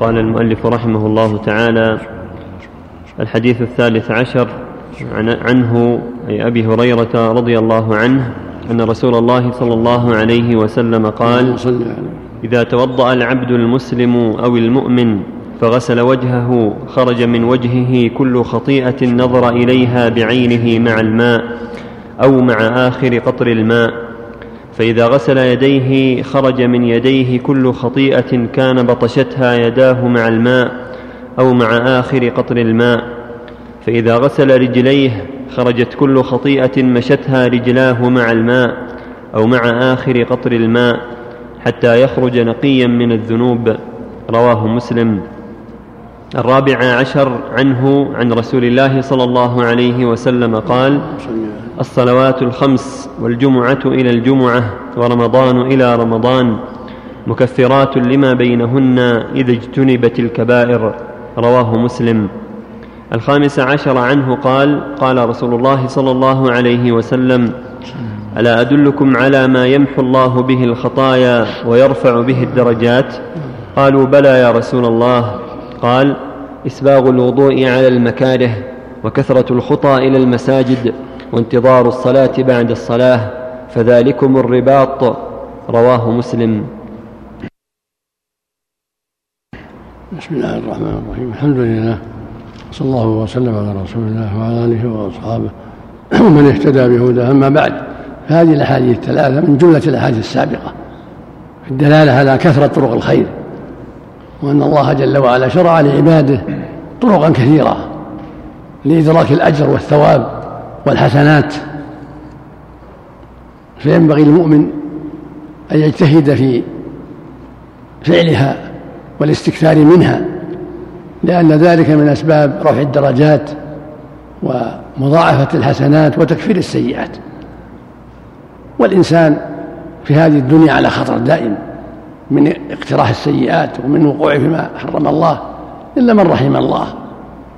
قال المؤلف رحمه الله تعالى الحديث الثالث عشر عنه أي أبي هريرة رضي الله عنه أن رسول الله صلى الله عليه وسلم قال إذا توضأ العبد المسلم أو المؤمن فغسل وجهه خرج من وجهه كل خطيئة نظر إليها بعينه مع الماء أو مع آخر قطر الماء. فإذا غسل يديه خرج من يديه كل خطيئة كان بطشتها يداه مع الماء أو مع آخر قطر الماء. فإذا غسل رجليه خرجت كل خطيئة مشتها رجلاه مع الماء أو مع آخر قطر الماء حتى يخرج نقيا من الذنوب. رواه مسلم. الرابع عشر عنه عن رسول الله صلى الله عليه وسلم قال الصلوات الخمس والجمعة إلى الجمعة ورمضان إلى رمضان مكفرات لما بينهن إذا اجتنبت الكبائر. رواه مسلم. الخامس عشر عنه قال قال رسول الله صلى الله عليه وسلم ألا أدلكم على ما يمحو الله به الخطايا ويرفع به الدرجات؟ قالوا بلى يا رسول الله. قال إسباغ الوضوء على المكاره وكثرة الخطى إلى المساجد وانتظار الصلاة بعد الصلاة فذلكم الرباط. رواه مسلم. بسم الله الرحمن الرحيم. الحمد لله صلى الله وسلم على رسول الله وعلى آله وأصحابه ومن اهتدى بهداه. أما بعد فهذه الأحاديث الثلاثة من جملة الأحاديث السابقة. الدلالة على كثرة طرق الخير. وأن الله جل وعلا شرع لعباده طرقا كثيرة لإدراك الأجر والثواب والحسنات. فينبغي للمؤمن أن يجتهد في فعلها والاستكثار منها لأن ذلك من أسباب رفع الدرجات ومضاعفة الحسنات وتكفير السيئات. والإنسان في هذه الدنيا على خطر دائم. من اقتراح السيئات ومن وقوع فيما حرم الله إلا من رحم الله.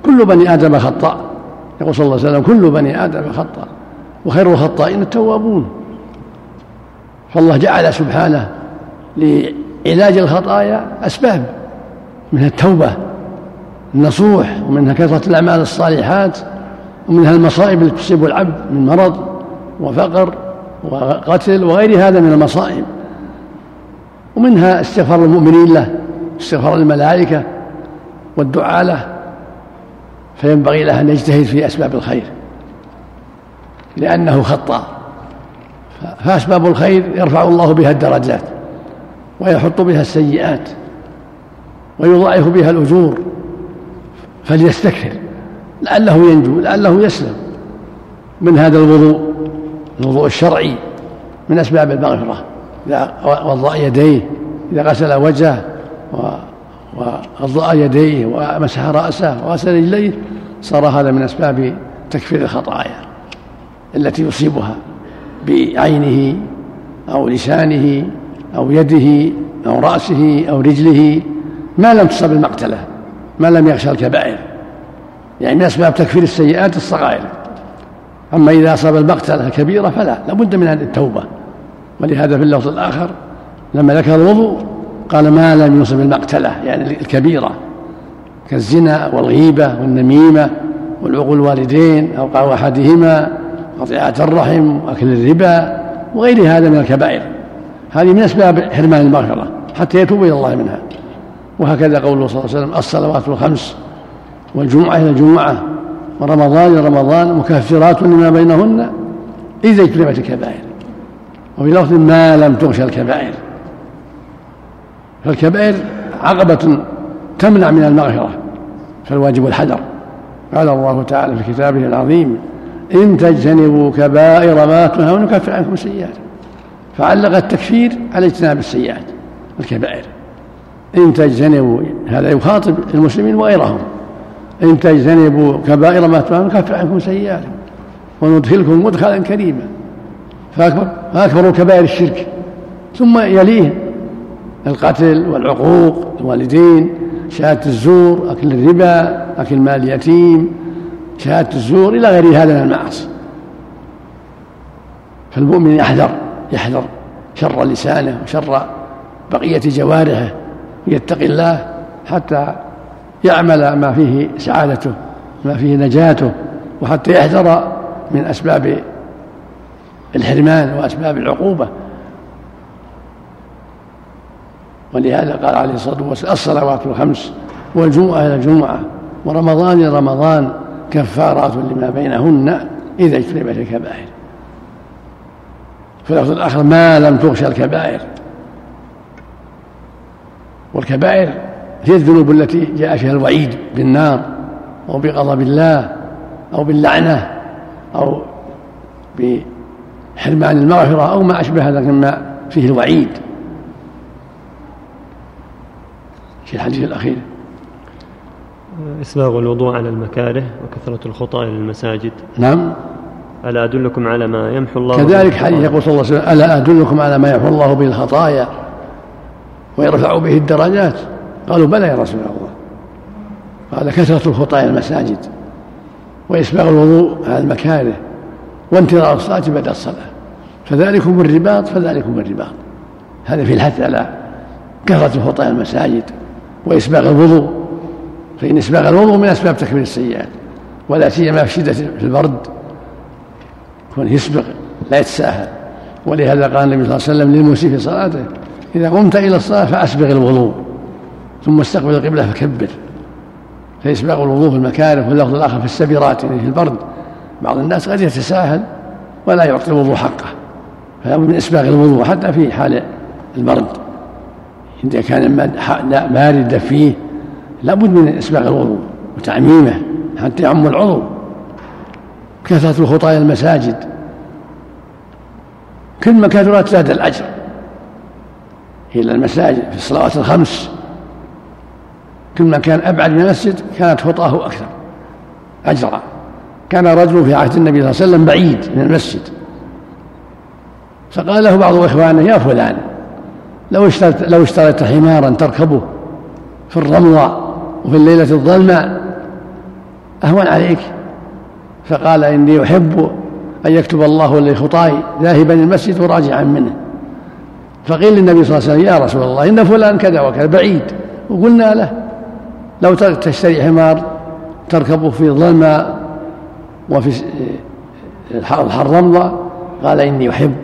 كل بني آدم خطاء يقول صلى الله عليه وسلم كل بني آدم خطاء وخير الخطائين التوابون. فالله جعل سبحانه لعلاج الخطايا أسباب. من التوبة النصوح ومنها كثرة الأعمال الصالحات ومنها المصائب التي تصيب العبد من مرض وفقر وقتل وغير هذا من المصائب. ومنها استغفار المؤمنين له استغفار الملائكة والدعاء له فينبغي له أن يجتهد في أسباب الخير لأنه خطأ. فأسباب الخير يرفع الله بها الدرجات ويحط بها السيئات ويضاعف بها الأجور فليستكثر لعله ينجو لعله يسلم. من هذا الوضوء الوضوء الشرعي من أسباب المغفرة. إذا وضأ يديه إذا غسل وجهه ووضأ يديه ومسح رأسه وغسل رجليه صار هذا من أسباب تكفير الخطايا التي يصيبها بعينه أو لسانه أو يده أو رأسه أو رجله ما لم تصب المقتلة ما لم يخشى الكبائر. يعني من أسباب تكفير السيئات الصغائر. أما إذا أصاب المقتلة الكبيرة فلا لابد من التوبة. ولهذا في اللفظ الآخر لما ذكر الوضوء قال ما لم يصب المقتلة يعني الكبيرة كالزنا والغيبة والنميمة والعقول الوالدين أو أحدهما قطيعة الرحم وأكل الربا وغير هذا من الكبائر. هذه من أسباب حرمان المغفرة حتى يتوب إلى الله منها. وهكذا قوله صلى الله عليه وسلم الصلوات الخمس والجمعة إلى الجمعة ورمضان إلى رمضان مكفرات لما بينهن إذا اجتنبت الكبائر. وفي لفظ ما لم تغشى الكبائر. فالكبائر عقبة تمنع من المغفرة فالواجب الحذر. قال الله تعالى في كتابه العظيم إن تجتنبوا كبائر ما تنهون نكفر عنكم السيئات. فعلق التكفير على اجتناب السيئات الكبائر. إن تجتنبوا هذا يخاطب المسلمين وغيرهم. إن تجتنبوا كبائر ما تنهون نكفر عنكم سيئاتكم وندخلكم مدخلا كريما. فأكبر فأكبر كبائر الشرك. ثم يليه القتل والعقوق الوالدين شهادة الزور أكل الربا أكل مال اليتيم شهادة الزور إلى غير هذا من المعاصي. فالمؤمن يحذر يحذر شر لسانه وشر بقية جوارحه يتقي الله حتى يعمل ما فيه سعادته ما فيه نجاته وحتى يحذر من أسباب الحرمان وأسباب العقوبة. ولهذا قال عليه الصلاة والسلام الصلوات الخمس والجمعة إلى الجمعة ورمضان إلى رمضان كفارات لما بينهن إذا اجتنبت الكبائر. في اللفظ الآخر ما لم تغشى الكبائر. والكبائر هي الذنوب التي جاء فيها الوعيد بالنار أو بغضب الله أو باللعنة أو بحرمان المغفرة أو ما أشبه ذلك مما فيه الوعيد. في الحديث الأخير. إسباغ الوضوء على المكاره وكثرة الخطى إلى المساجد. نعم. ألا أدلكم على ما يمحو الله كذلك حديث يقول صلى الله عليه وسلم ألا أدلكم على ما يمحو الله به الخطايا ويرفع به الدرجات؟ قالوا بلى يا رسول الله. قال كثرة الخطى إلى المساجد وإسباغ الوضوء على المكاره. وانتظار الصلاة بعد الصلاة. فذلكم الرباط فذلكم الرباط. هذا في الحث على كثرة إلى المساجد وإسباغ الوضوء. فإن إسباغ الوضوء من أسباب تكفير السيئات ولا سيما في شدة في البرد. يكون يسبق لا يتساهل. ولهذا قال النبي صلى الله عليه وسلم للمسيء في صلاته إذا قمت إلى الصلاة فأسبغ الوضوء ثم استقبل القبلة فكبر. فإسباغ الوضوء في المكاره واللفظ الآخر في السبيرات يعني في البرد بعض الناس قد يتساهل ولا يعطي الوضوء حقه فلا من إسباغ الوضوء حتى في حال البرد إذا كان بارد فيه لابد من إسباغ الوضوء وتعميمه حتى يعم العضو. كثرة الخطايا المساجد. كل ما كثرت زاد الأجر. إلى المساجد في الصلوات الخمس. كل ما كان أبعد من المسجد كانت خطاه أكثر أجرا. كان رجل في عهد النبي صلى الله عليه وسلم بعيد من المسجد. فقال له بعض إخوانه يا فلان لو اشتريت لو اشتريت حمارا تركبه في الرمضة وفي الليلة الظلمة أهون عليك؟ فقال إني أحب أن يكتب الله لي خطاي ذاهبا المسجد وراجعا منه. فقيل للنبي صلى الله عليه وسلم يا رسول الله إن فلان كذا وكذا بعيد. وقلنا له لو تشتري حمار تركبه في ظلمة وفي الحر رمضة قال إني أحب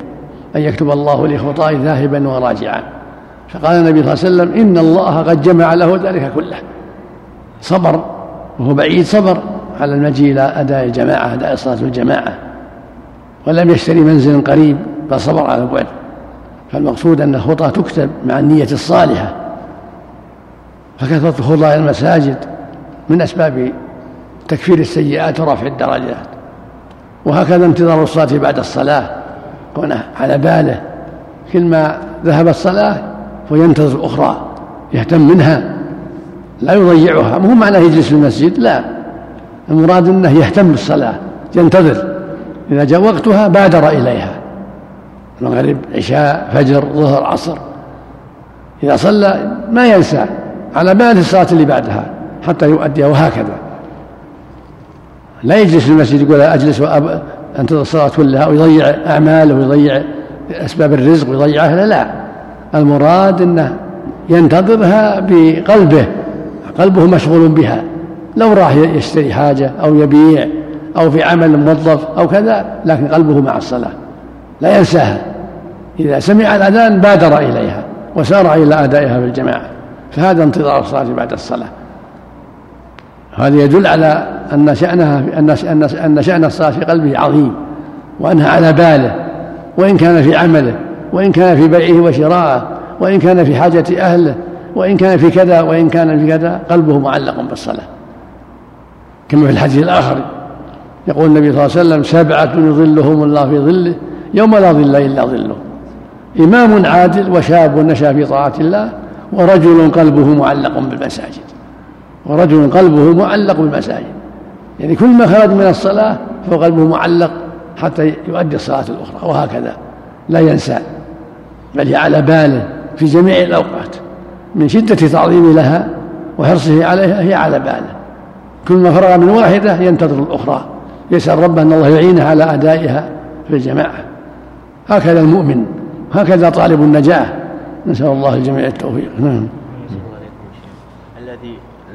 أن يكتب الله لي خطاي ذاهبا وراجعا. فقال النبي صلى الله عليه وسلم إن الله قد جمع له ذلك كله. صبر وهو بعيد صبر. على المجيء إلى أداء الجماعة أداء صلاة الجماعة. ولم يشتري منزل قريب بل صبر على البعد. فالمقصود أن الخطى تكتب مع النية الصالحة. فكثرة الخطى إلى المساجد من أسباب تكفير السيئات ورفع الدرجات. وهكذا انتظار الصلاة بعد الصلاة. كونه على باله. كل ما ذهب الصلاة وينتظر الأخرى يهتم منها لا يضيعها. مو معناه يجلس في المسجد لا. المراد أنه يهتم بالصلاة ينتظر. إذا جاء وقتها بادر إليها. المغرب عشاء فجر ظهر عصر. إذا صلى ما ينسى على باله الصلاة اللي بعدها حتى يؤديها وهكذا. لا يجلس في المسجد يقول أجلس وانتظر الصلاة كلها ويضيع أعماله ويضيع أسباب الرزق ويضيع أهله لا. المراد إنه ينتظرها بقلبه قلبه مشغول بها. لو راح يشتري حاجة أو يبيع أو في عمل موظف أو كذا لكن قلبه مع الصلاة. لا ينساها. إذا سمع الأذان بادر إليها وسارع إلى أدائها في الجماعة. فهذا انتظار الصلاة بعد الصلاة. هذا يدل على أن شأنها أن أن شأن الصلاة في قلبه عظيم وأنها على باله وإن كان في عمله وإن كان في بيعه وشراءه وإن كان في حاجة أهله وإن كان في كذا وإن كان في كذا قلبه معلق بالصلاة. كما في الحديث الآخر يقول النبي صلى الله عليه وسلم سبعة يظلهم الله في ظله يوم لا ظل إلا ظله. إمام عادل وشاب نشأ في طاعة الله ورجل قلبه معلق بالمساجد. ورجل قلبه معلق بالمساجد. يعني كل ما خرج من الصلاة فهو قلبه معلق حتى يؤدي الصلاة الأخرى وهكذا. لا ينسى. بل هي على باله في جميع الأوقات من شدة تعظيمه لها وحرصه عليها هي على باله. كل ما فرغ من واحدة ينتظر الأخرى يسأل ربه أن الله يعينه على أدائها في الجماعة. هكذا المؤمن هكذا طالب النجاة. نسأل الله الجميع التوفيق. نعم.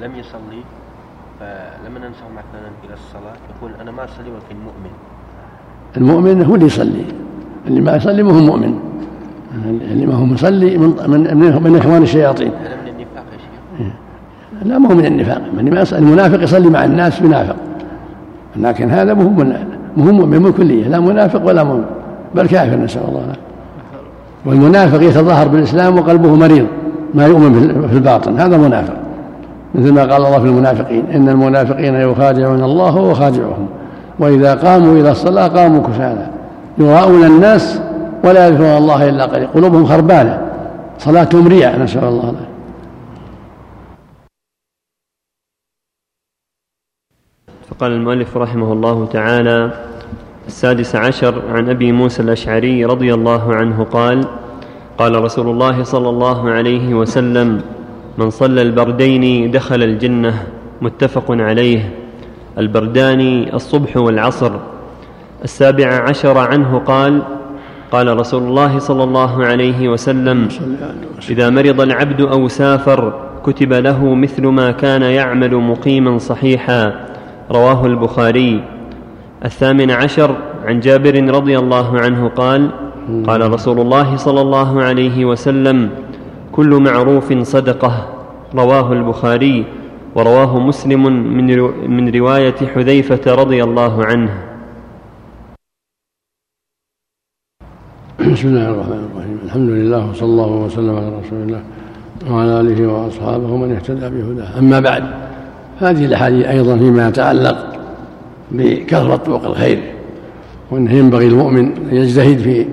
لم يصلي فلما ننصح مثلا إلى الصلاة يقول أنا ما أصلي ولكن مؤمن. المؤمن هو اللي يصلي. اللي ما يصلي ما هو مؤمن. اللي ما هو مصلي من من من, من إخوان الشياطين. هذا من النفاق يا شيخ. لا ما هو من النفاق. من ما يصلي المنافق يصلي مع الناس بنافق. لكن هذا مو من مو مؤمن بالكليه لا منافق ولا مؤمن. بل كافر نسأل الله العافية. والمنافق يتظاهر بالإسلام وقلبه مريض. ما يؤمن في الباطن. هذا منافق. مثل ما قال الله في المنافقين إن المنافقين يخادعون الله وهو وإذا قاموا إلى الصلاة قاموا كسالى يراءون الناس ولا يذكرون الله إلا قليلا قلوبهم خربانة صلاتهم رياء نسأل الله العافية. فقال المؤلف رحمه الله تعالى السادس عشر عن أبي موسى الأشعري رضي الله عنه قال قال رسول الله صلى الله عليه وسلم من صلى البردين دخل الجنة متفق عليه. البردان الصبح والعصر. السابع عشر عنه قال قال رسول الله صلى الله عليه وسلم إذا مرض العبد أو سافر كتب له مثل ما كان يعمل مقيما صحيحا. رواه البخاري. الثامن عشر عن جابر رضي الله عنه قال قال رسول الله صلى الله عليه وسلم كل معروف صدقة رواه البخاري ورواه مسلم من من رواية حذيفة رضي الله عنه. بسم الله الرحمن الرحيم. الحمد لله وصلى الله وسلم على رسول الله وعلى آله وأصحابه ومن اهتدى بهداه. أما بعد هذه الأحاديث أيضا فيما يتعلق بكثرة طرق الخير وإنه ينبغي المؤمن أن يجتهد في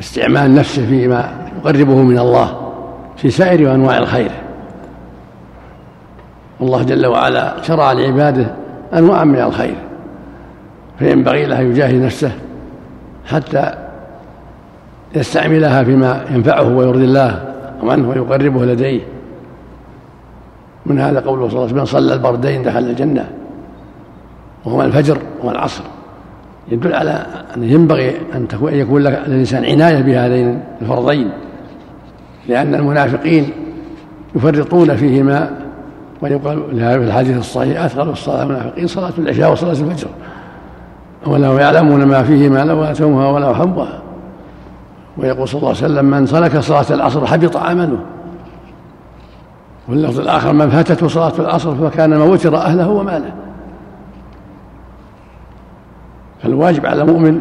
استعمال نفسه فيما يقربه من الله في سائر أنواع الخير. الله جل وعلا شرع لعباده انواعا من الخير فينبغي له ان يجاهد نفسه حتى يستعملها فيما ينفعه ويرضي الله عنه ويقربه لديه. من هذا قوله صلى الله عليه وسلم صلى البردين دخل الجنة وهما الفجر والعصر يدل على أنه ينبغي أن يكون لك للإنسان عناية بهذين الفرضين. لأن المنافقين يفرطون فيهما ويقال في الحديث الصحيح أثقل الصلاة المنافقين صلاة العشاء وصلاة الفجر. ولو يعلمون ما فيهما لو أتوها ولو حبها ويقول صلى الله عليه وسلم من سلك صلاة العصر حبط عمله. واللفظ الآخر من فاتته صلاة العصر فكان ما وتر أهله وماله. فالواجب على المؤمن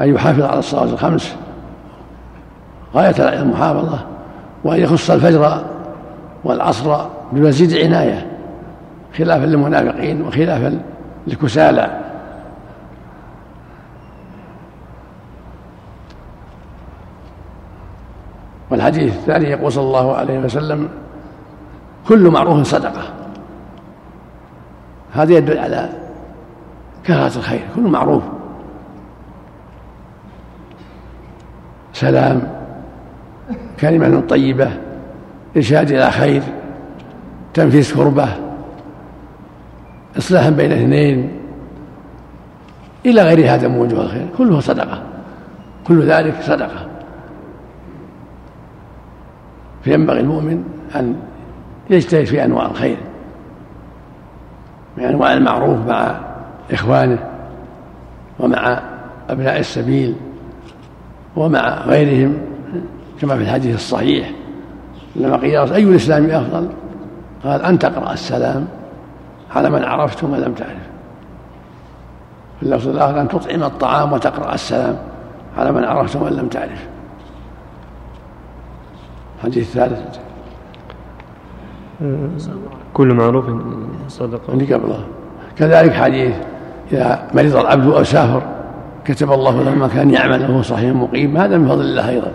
أن يحافظ على الصلاة الخمس غاية المحافظة وأن يخص الفجر والعصر بمزيد عناية خلافا للمنافقين وخلافا للكسالى. والحديث الثاني يقول صلى الله عليه وسلم كل معروف صدقة. هذا يدل على كثرة الخير كل معروف. سلام. كلمة طيبة إرشاد إلى خير تنفيذ كربة إصلاحا بين اثنين إلى غير هذا من وجوه الخير كله صدقة كل ذلك صدقة. فينبغي المؤمن أن يجتهد في أنواع الخير من أنواع المعروف مع إخوانه ومع أبناء السبيل ومع غيرهم. كما في الحديث الصحيح لما قيل أي الإسلام أفضل؟ قال أن تقرأ السلام على من عرفت ومن لم تعرف. في اللفظ الآخر أن تطعم الطعام وتقرأ السلام على من عرفت ومن لم تعرف. الحديث الثالث. كل معروف. صدقه اللي قبله. كذلك حديث إذا مرض العبد أو سافر كتب الله له ما كان يعمل وهو صحيح مقيم هذا من فضل الله أيضا.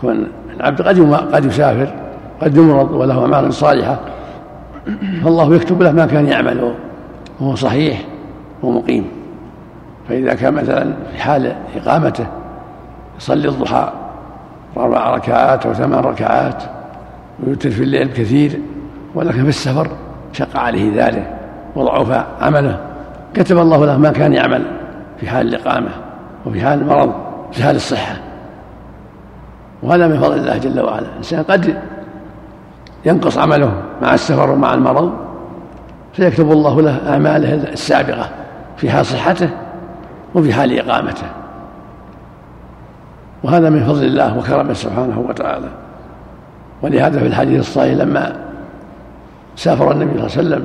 كون العبد قد قد يسافر قد يمرض وله أعمال صالحة. فالله يكتب له ما كان يعمل وهو صحيح ومقيم فإذا كان مثلا في حال إقامته يصلي الضحى أربع ركعات أو ثمان ركعات ويوتر في الليل كثير ولكن في السفر شق عليه ذلك وضعف عمله. كتب الله له ما كان يعمل في حال الإقامة وفي حال المرض في حال الصحة. وهذا من فضل الله جل وعلا. الإنسان قد ينقص عمله مع السفر ومع المرض فيكتب الله له أعماله السابقة في حال صحته وفي حال إقامته. وهذا من فضل الله وكرمه سبحانه وتعالى. ولهذا في الحديث الصحيح لما سافر النبي صلى الله عليه وسلم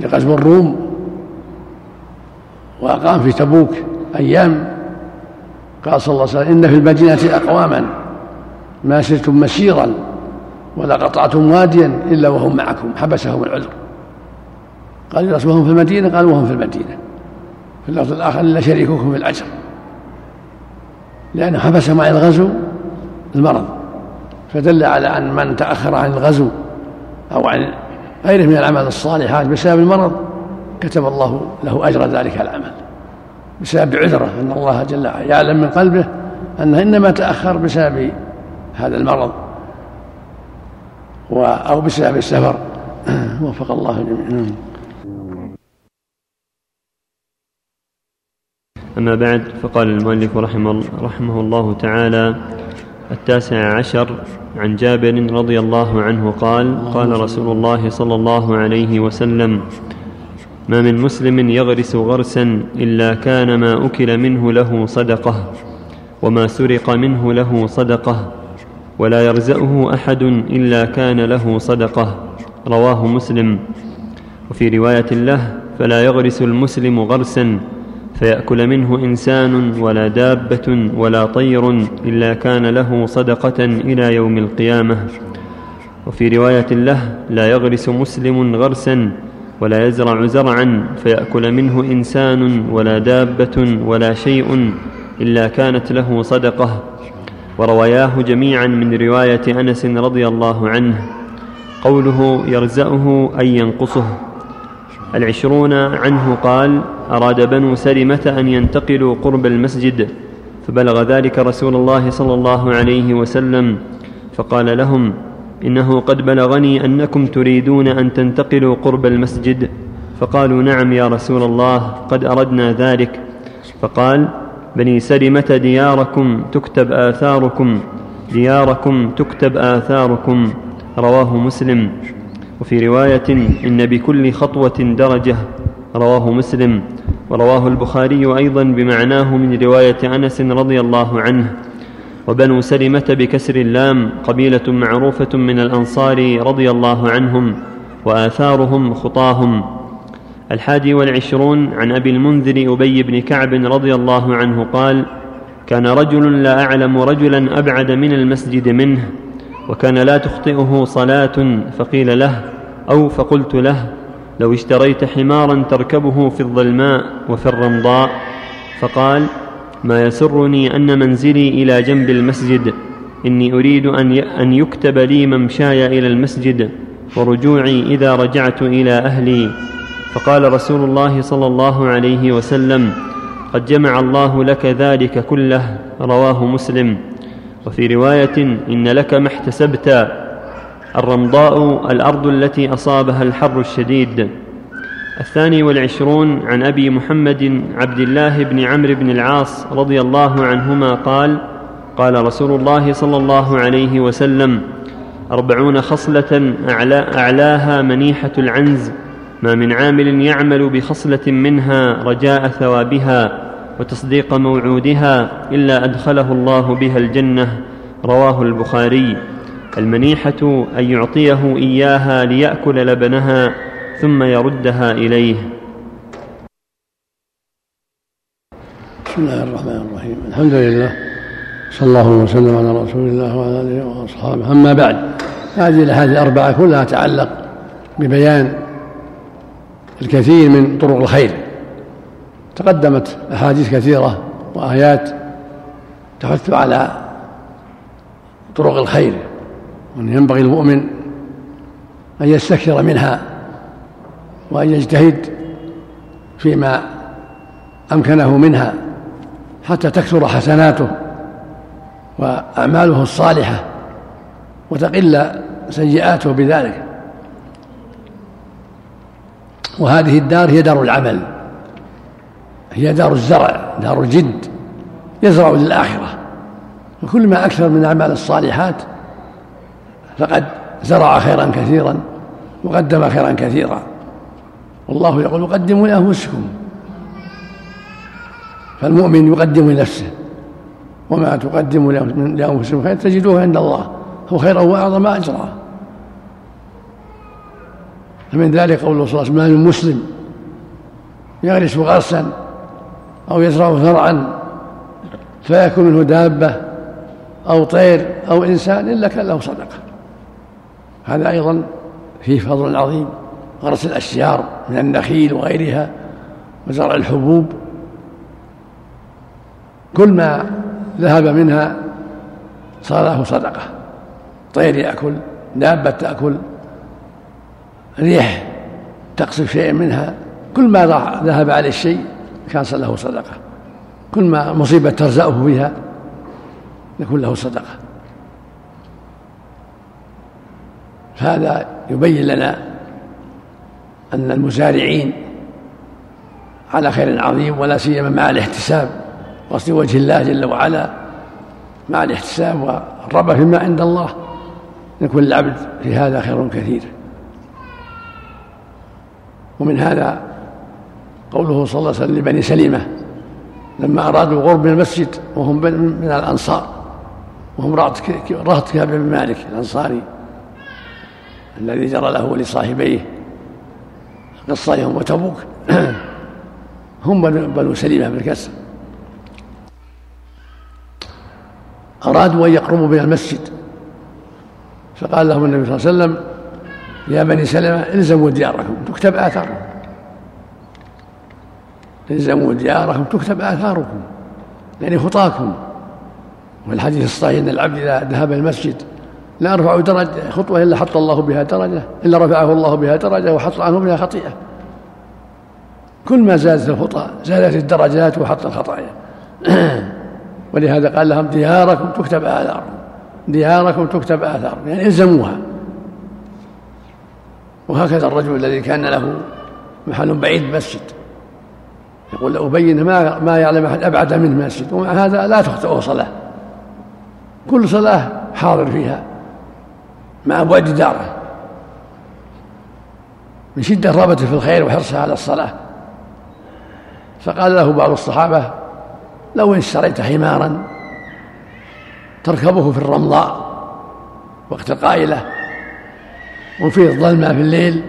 لغزو الروم وأقام في تبوك أيام قال صلى الله عليه وسلم إن في المدينة أقواما ما سرتم مسيرا ولا قطعتم واديا إلا وهم معكم حبسهم العذر. قال رسول في المدينة؟ قال وهم في المدينة. في اللفظ الآخر إلا شريككم في الأجر لأنه حبس مع الغزو المرض. فدل على أن من تأخر عن الغزو أو عن غيره من العمل الصالحات بسبب المرض كتب الله له أجر ذلك العمل. بسبب عذره أن الله جل وعلا يعلم من قلبه أنه إنما تأخر بسبب هذا المرض أو بسبب السفر. وفق الله جميعا أما بعد فقال المؤلف رحمه, رحمه الله تعالى التاسع عشر عن جابر رضي الله عنه قال قال رسول الله صلى الله عليه وسلم ما من مسلم يغرس غرسا إلا كان ما أكل منه له صدقة وما سرق منه له صدقة ولا يرزأه أحد إلا كان له صدقة. رواه مسلم. وفي رواية له فلا يغرس المسلم غرسا فيأكل منه إنسان ولا دابة ولا طير إلا كان له صدقة إلى يوم القيامة. وفي رواية له لا يغرس مسلم غرسا ولا يزرع زرعا فيأكل منه إنسان ولا دابة ولا شيء إلا كانت له صدقة. ورواياه جميعا من رواية أنس رضي الله عنه. قوله يرزأه أي ينقصه. العشرون عنه قال أراد بنو سلمة أن ينتقلوا قرب المسجد فبلغ ذلك رسول الله صلى الله عليه وسلم. فقال لهم إنه قد بلغني أنكم تريدون أن تنتقلوا قرب المسجد. فقالوا نعم يا رسول الله قد أردنا ذلك. فقال بني سلمة دياركم تكتب آثاركم دياركم تكتب آثاركم. رواه مسلم. وفي رواية إن بكل خطوة درجة. رواه مسلم. ورواه البخاري أيضا بمعناه من رواية أنس رضي الله عنه. وبنو سلمة بكسر اللام قبيلة معروفة من الأنصار رضي الله عنهم وآثارهم خطاهم. الحادي والعشرون عن أبي المنذر أبي بن كعب رضي الله عنه قال كان رجل لا أعلم رجلا أبعد من المسجد منه وكان لا تخطئه صلاة فقيل له أو فقلت له لو اشتريت حمارا تركبه في الظلماء وفي الرمضاء. فقال ما يسرني أن منزلي إلى جنب المسجد إني أريد أن يكتب لي ممشاي إلى المسجد ورجوعي إذا رجعت إلى أهلي. فقال رسول الله صلى الله عليه وسلم قد جمع الله لك ذلك كله رواه مسلم. وفي رواية إن لك ما احتسبت الرمضاء الأرض التي أصابها الحر الشديد. الثاني والعشرون عن أبي محمد عبد الله بن عمرو بن العاص رضي الله عنهما قال قال رسول الله صلى الله عليه وسلم أربعون خصلة أعلى أعلاها منيحة العنز ما من عامل يعمل بخصلة منها رجاء ثوابها وتصديق موعودها إلا أدخله الله بها الجنة رواه البخاري. المنيحة أن يعطيه إياها ليأكل لبنها ثم يردها إليه. بسم الله الرحمن الرحيم. الحمد لله. صلى الله وسلم على رسول الله وعلى آله وأصحابه. أما بعد هذه الأحاديث الأربعة كلها تعلق ببيان الكثير من طرق الخير. تقدمت أحاديث كثيرة وآيات تحث على طرق الخير وأن ينبغي المؤمن أن يستكثر منها وأن يجتهد فيما أمكنه منها حتى تكثر حسناته وأعماله الصالحة وتقل سيئاته بذلك. وهذه الدار هي دار العمل. هي دار الزرع دار الجد يزرع للآخرة. وكل ما أكثر من الأعمال الصالحات فقد زرع خيرا كثيرا وقدم خيرا كثيرا. والله يقول قدموا لأنفسكم. فالمؤمن يقدم لنفسه. وما تقدموا لأنفسكم خير تجدوه عند الله. هو خيرا وأعظم أجرا. فمن ذلك قوله صلى الله عليه وسلم من مسلم يغرس غرسا أو يزرع زرعا فيكون منه دابة أو طير أو إنسان إلا كان له صدقة. هذا أيضا فيه فضل عظيم غرس الأشجار من النخيل وغيرها وزرع الحبوب. كل ما ذهب منها صار له صدقة طير يأكل دابة تأكل ريح تقصف شيء منها. كل ما ذهب عليه الشيء كان له صدقة. كل ما مصيبة ترزأه بها يكون له صدقة. فهذا يبين لنا أن المزارعين على خير عظيم ولا سيما مع الاحتساب. قصد وجه الله جل وعلا مع الاحتساب والرغبة فيما عند الله. يكون العبد في هذا خير كثير. ومن هذا قوله صلى الله عليه وسلم لبني سليمة لما أرادوا الغرب من المسجد وهم من الأنصار وهم رهط كعب بن مالك الأنصاري الذي جرى له ولصاحبيه قصة يوم وتبوك هم بنو سليمة بالكسر أرادوا أن يقربوا من المسجد فقال لهم النبي صلى الله عليه وسلم يا بني سلمة الزموا دياركم تكتب آثاركم الزموا دياركم تكتب آثاركم يعني خطاكم. والحديث الصحيح أن العبد إذا ذهب المسجد لا يرفع درجة خطوة إلا حط الله بها درجة إلا رفعه الله بها درجة وحط عنه بها خطيئة. كل ما زادت الخطى زادت الدرجات وحط الخطايا. ولهذا قال لهم دياركم تكتب آثاركم دياركم تكتب آثاركم يعني الزموها. وهكذا الرجل الذي كان له محل بعيد مسجد يقول لأبين ما ما يعلم أحد أبعد منه مسجد ومع هذا لا تخطئه صلاة. كل صلاة حاضر فيها مع بعد داره من شدة رغبته في الخير وحرصه على الصلاة. فقال له بعض الصحابة لو إن اشتريت حمارا تركبه في الرمضاء وقت القائلة وفيه الظلمة في الليل.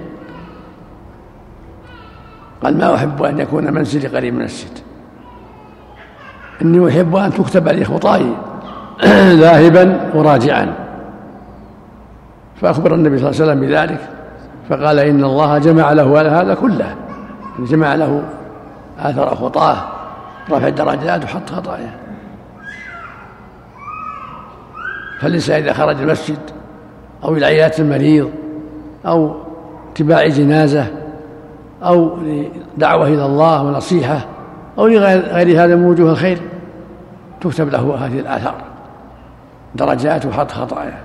قال ما أحب أن يكون منزلي قريب من المسجد. إني أحب أن تكتب لي خطاي ذاهبا وراجعا. فأخبر النبي صلى الله عليه وسلم بذلك. فقال إن الله جمع له هذا كله. جمع له آثر خطاه رفع الدرجات وحط خطاياه. فالإنسان إذا خرج المسجد أو إلى عيادة المريض أو اتباع جنازة أو لدعوة إلى الله ونصيحة أو لغير هذا من وجوه الخير تكتب له هذه الآثار. درجات وحط خطايا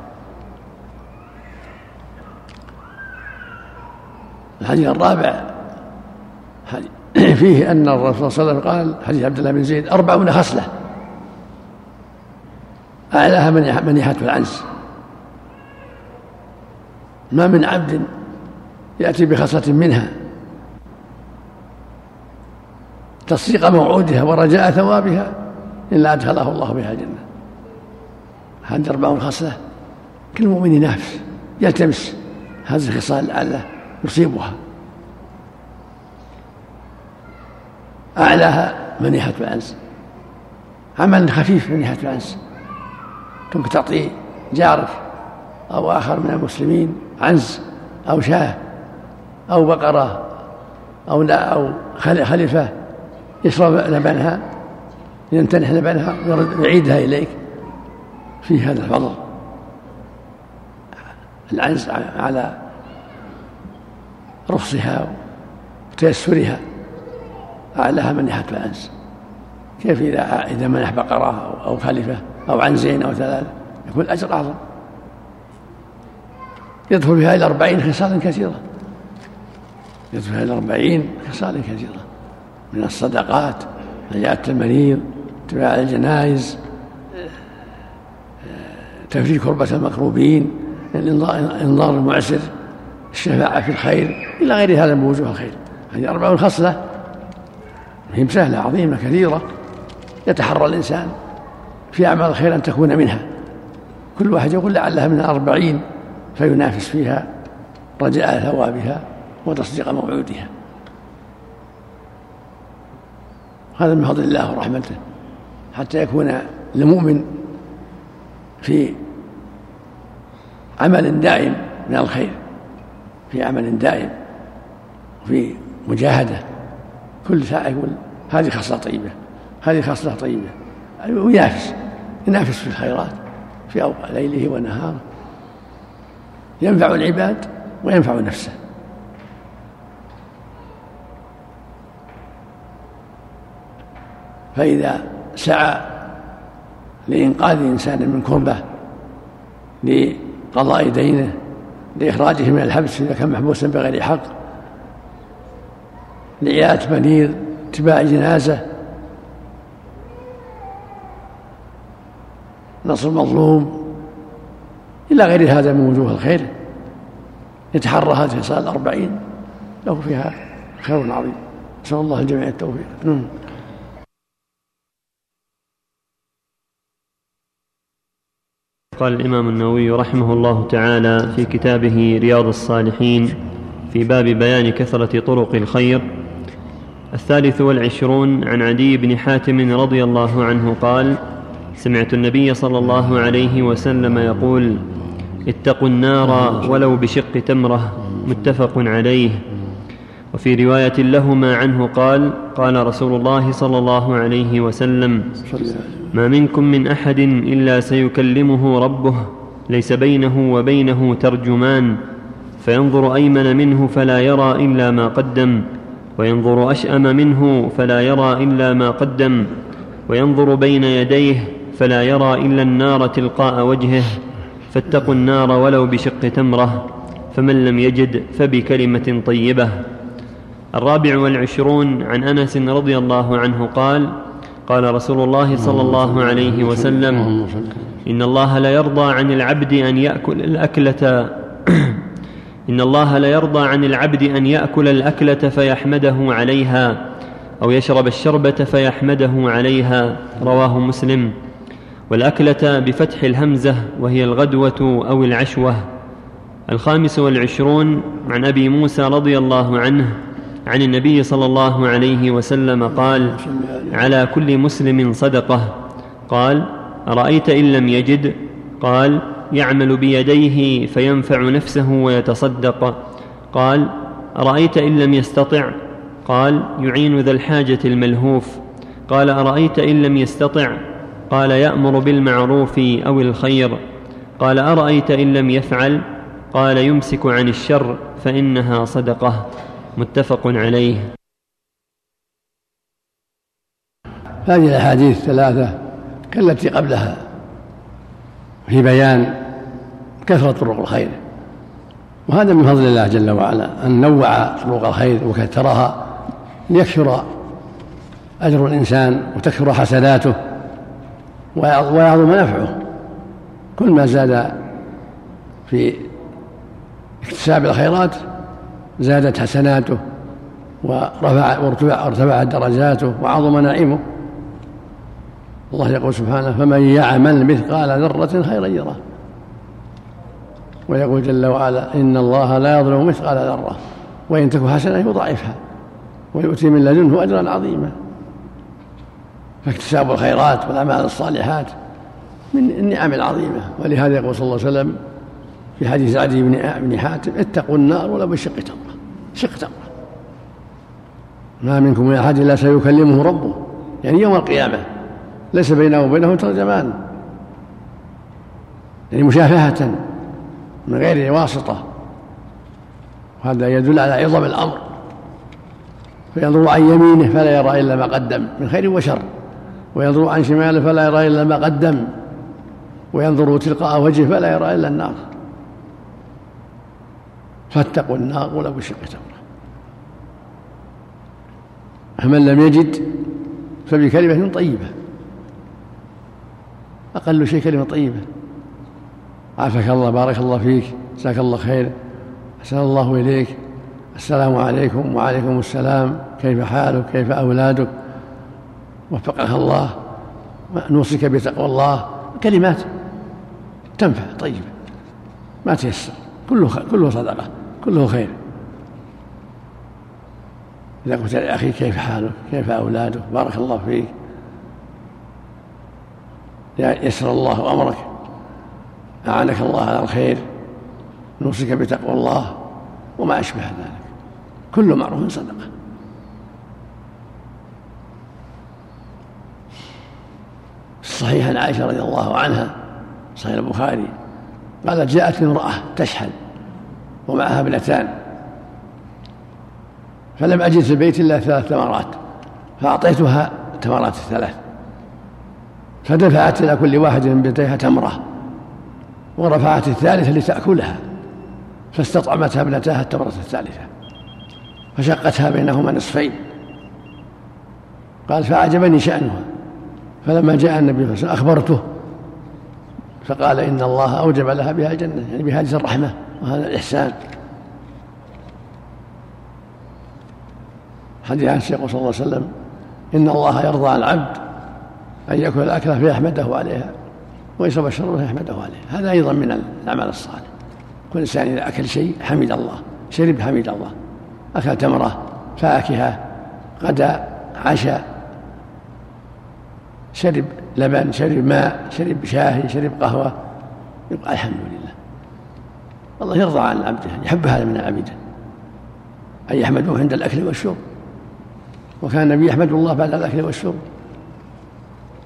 الحديث الرابع فيه أن الرسول صلى الله عليه وسلم قال حديث عبد الله بن زيد أربعون خصلة. أعلاها منيحة العنس ما من عبد يأتي بخصلة منها. تصديق موعودها ورجاء ثوابها إلا أدخله الله بها الجنة. هذه أربعون خصلة. كل مؤمن نافس يلتمس. هذه الخصال لعله يصيبها. أعلاها منيحة الأنس. عمل خفيف منيحة الأنس. كنت تعطي جارك أو آخر من المسلمين عنز أو شاة أو بقرة أو أو خلفة يشرب لبنها ينتنح لبنها ويعيدها إليك. في هذا الفضل. العنز على رخصها وتيسرها أعلاها منحة العنز كيف إذا إذا منح بقرة أو خلفة أو عنزين أو ثلاثة؟ يكون الأجر أعظم. يدخل فيها إلى أربعين خصالا كثيرة يدخل فيها إلى أربعين خصالا كثيرة من الصدقات عيادة المريض اتباع الجنائز تفريج كربة المكروبين انظار المعسر الشفاعة في الخير إلى غير هذا من وجوه الخير. هذه أربع خصلة. هي سهلة عظيمة كثيرة. يتحرى الإنسان في أعمال الخير أن تكون منها. كل واحد يقول لعلها من الأربعين. فينافس فيها رجاء ثوابها وتصديق موعودها. هذا من فضل الله ورحمته حتى يكون المؤمن في عمل دائم من الخير في عمل دائم وفي مجاهدة. كل ساعة يقول هذه خصلة طيبة هذه خصلة طيبة. وينافس ينافس في الخيرات في ليله ونهاره. ينفع العباد وينفع نفسه. فإذا سعى لإنقاذ إنسان من كربة لقضاء دينه لإخراجه من الحبس إذا كان محبوسا بغير حق لعيادة مريض اتباع جنازة نصر مظلوم إلى غير هذا من وجوه الخير. يتحرى هذه الصلاة الأربعين. له فيها خير عظيم. نسأل الله الجميع التوفيق. نعم. قال الإمام النووي رحمه الله تعالى في كتابه رياض الصالحين في باب بيان كثرة طرق الخير. الثالث والعشرون عن عدي بن حاتم رضي الله عنه قال سمعت النبي صلى الله عليه وسلم يقول اتقوا النار ولو بشق تمرة متفق عليه. وفي رواية لهما عنه قال قال رسول الله صلى الله عليه وسلم ما منكم من أحد إلا سيكلمه ربه ليس بينه وبينه ترجمان فينظر أيمن منه فلا يرى إلا ما قدم وينظر أشأم منه فلا يرى إلا ما قدم وينظر بين يديه فلا يرى إلا النار تلقاء وجهه فاتقوا النار ولو بشق تمرة فمن لم يجد فبكلمة طيبة. الرابع والعشرون عن أنس رضي الله عنه قال قال رسول الله صلى الله عليه وسلم إن الله ليرضى عن العبد أن يأكل الأكلة إن الله ليرضى عن العبد أن يأكل الأكلة فيحمده عليها أو يشرب الشربة فيحمده عليها. رواه مسلم. والأكلة بفتح الهمزة وهي الغدوة أو العشوة. الخامس والعشرون عن أبي موسى رضي الله عنه عن النبي صلى الله عليه وسلم قال على كل مسلم صدقة. قال أرأيت إن لم يجد؟ قال يعمل بيديه فينفع نفسه ويتصدق. قال أرأيت إن لم يستطع؟ قال يعين ذا الحاجة الملهوف. قال أرأيت إن لم يستطع؟ قال يأمر بالمعروف أو الخير. قال أرأيت إن لم يفعل؟ قال يمسك عن الشر فإنها صدقة. متفق عليه. هذه الأحاديث الثلاثة كالتي قبلها في بيان كثرة طرق الخير وهذا من فضل الله جل وعلا أن نوع طرق الخير وكثرها ليكثر أجر الإنسان وتكثر حسناته. ويعظم نفعه. كل ما زاد في اكتساب الخيرات زادت حسناته ورفع وارتفع ارتفعت درجاته وعظم نعيمه. الله يقول سبحانه فمن يعمل مثقال ذرة خيرا يره. ويقول جل وعلا إن الله لا يظلم مثقال ذرة وإن تك حسنة يضاعفها ويؤتي من لدنه أجرا عظيما. فاكتساب الخيرات والأعمال الصالحات من النعم العظيمة. ولهذا يقول صلى الله عليه وسلم في حديث عدي بن حاتم اتقوا النار ولو بشق تمرة شق تمرة ما منكم من أحد إلا سيكلمه ربه. يعني يوم القيامة ليس بينه وبينه ترجمان. يعني مشافهة من غير واسطة. وهذا يدل على عظم الأمر. فينظر عن يمينه فلا يرى إلا ما قدم من خير وشر. وينظر عن شماله فلا يرى إلا ما قدم وينظر تلقاء وجهه فلا يرى إلا النار فاتقوا النار ولو بشق تمره فمن لم يجد فبكلمة طيبة أقل شيء كلمة طيبة. عافاك الله بارك الله فيك جزاك الله خير أحسن الله إليك. السلام عليكم وعليكم السلام. كيف حالك؟ كيف أولادك؟ وفقك الله نوصيك بتقوى الله كلمات تنفع. طيبة ما تيسر. كله كله صدقة كله خير. إذا قلت لأخي كيف حالك؟ كيف أولادك؟ بارك الله فيك. يسر الله أمرك. أعانك الله على الخير. نوصيك بتقوى الله. وما أشبه ذلك. كل معروف صدقة. الصحيح عن عائشة رضي الله عنها صحيح البخاري قالت جاءت امرأة تشحن ومعها ابنتان فلم أجد في البيت إلا ثلاث تمرات فأعطيتها التمرات الثلاث فدفعت إلى كل واحد من بنتيها تمرة ورفعت الثالثة لتأكلها فاستطعمتها ابنتاها التمرة الثالثة فشقتها بينهما نصفين قال فأعجبني شأنها فلما جاء النبي صلى الله عليه وسلم أخبرته فقال إن الله أوجب لها بها الجنة يعني بهذه الرحمة وهذا الإحسان. حديث عن الشيخ صلى الله عليه وسلم إن الله يرضى عن العبد أن يأكل الأكلة فيحمده عليها ويشرب الشرب فيحمده عليها. هذا أيضا من الأعمال الصالحة. كل إنسان إذا أكل شيء حمد الله شرب حمد الله أكل تمرة فاكهة غدا عشاء شرب لبن شرب ماء شرب شاهي شرب قهوة يقول الحمد لله. الله يرضى عن عبده يحب هذا من عبده أن يحمدوه عند الأكل والشرب. وكان النبي يحمد الله بعد الأكل والشرب.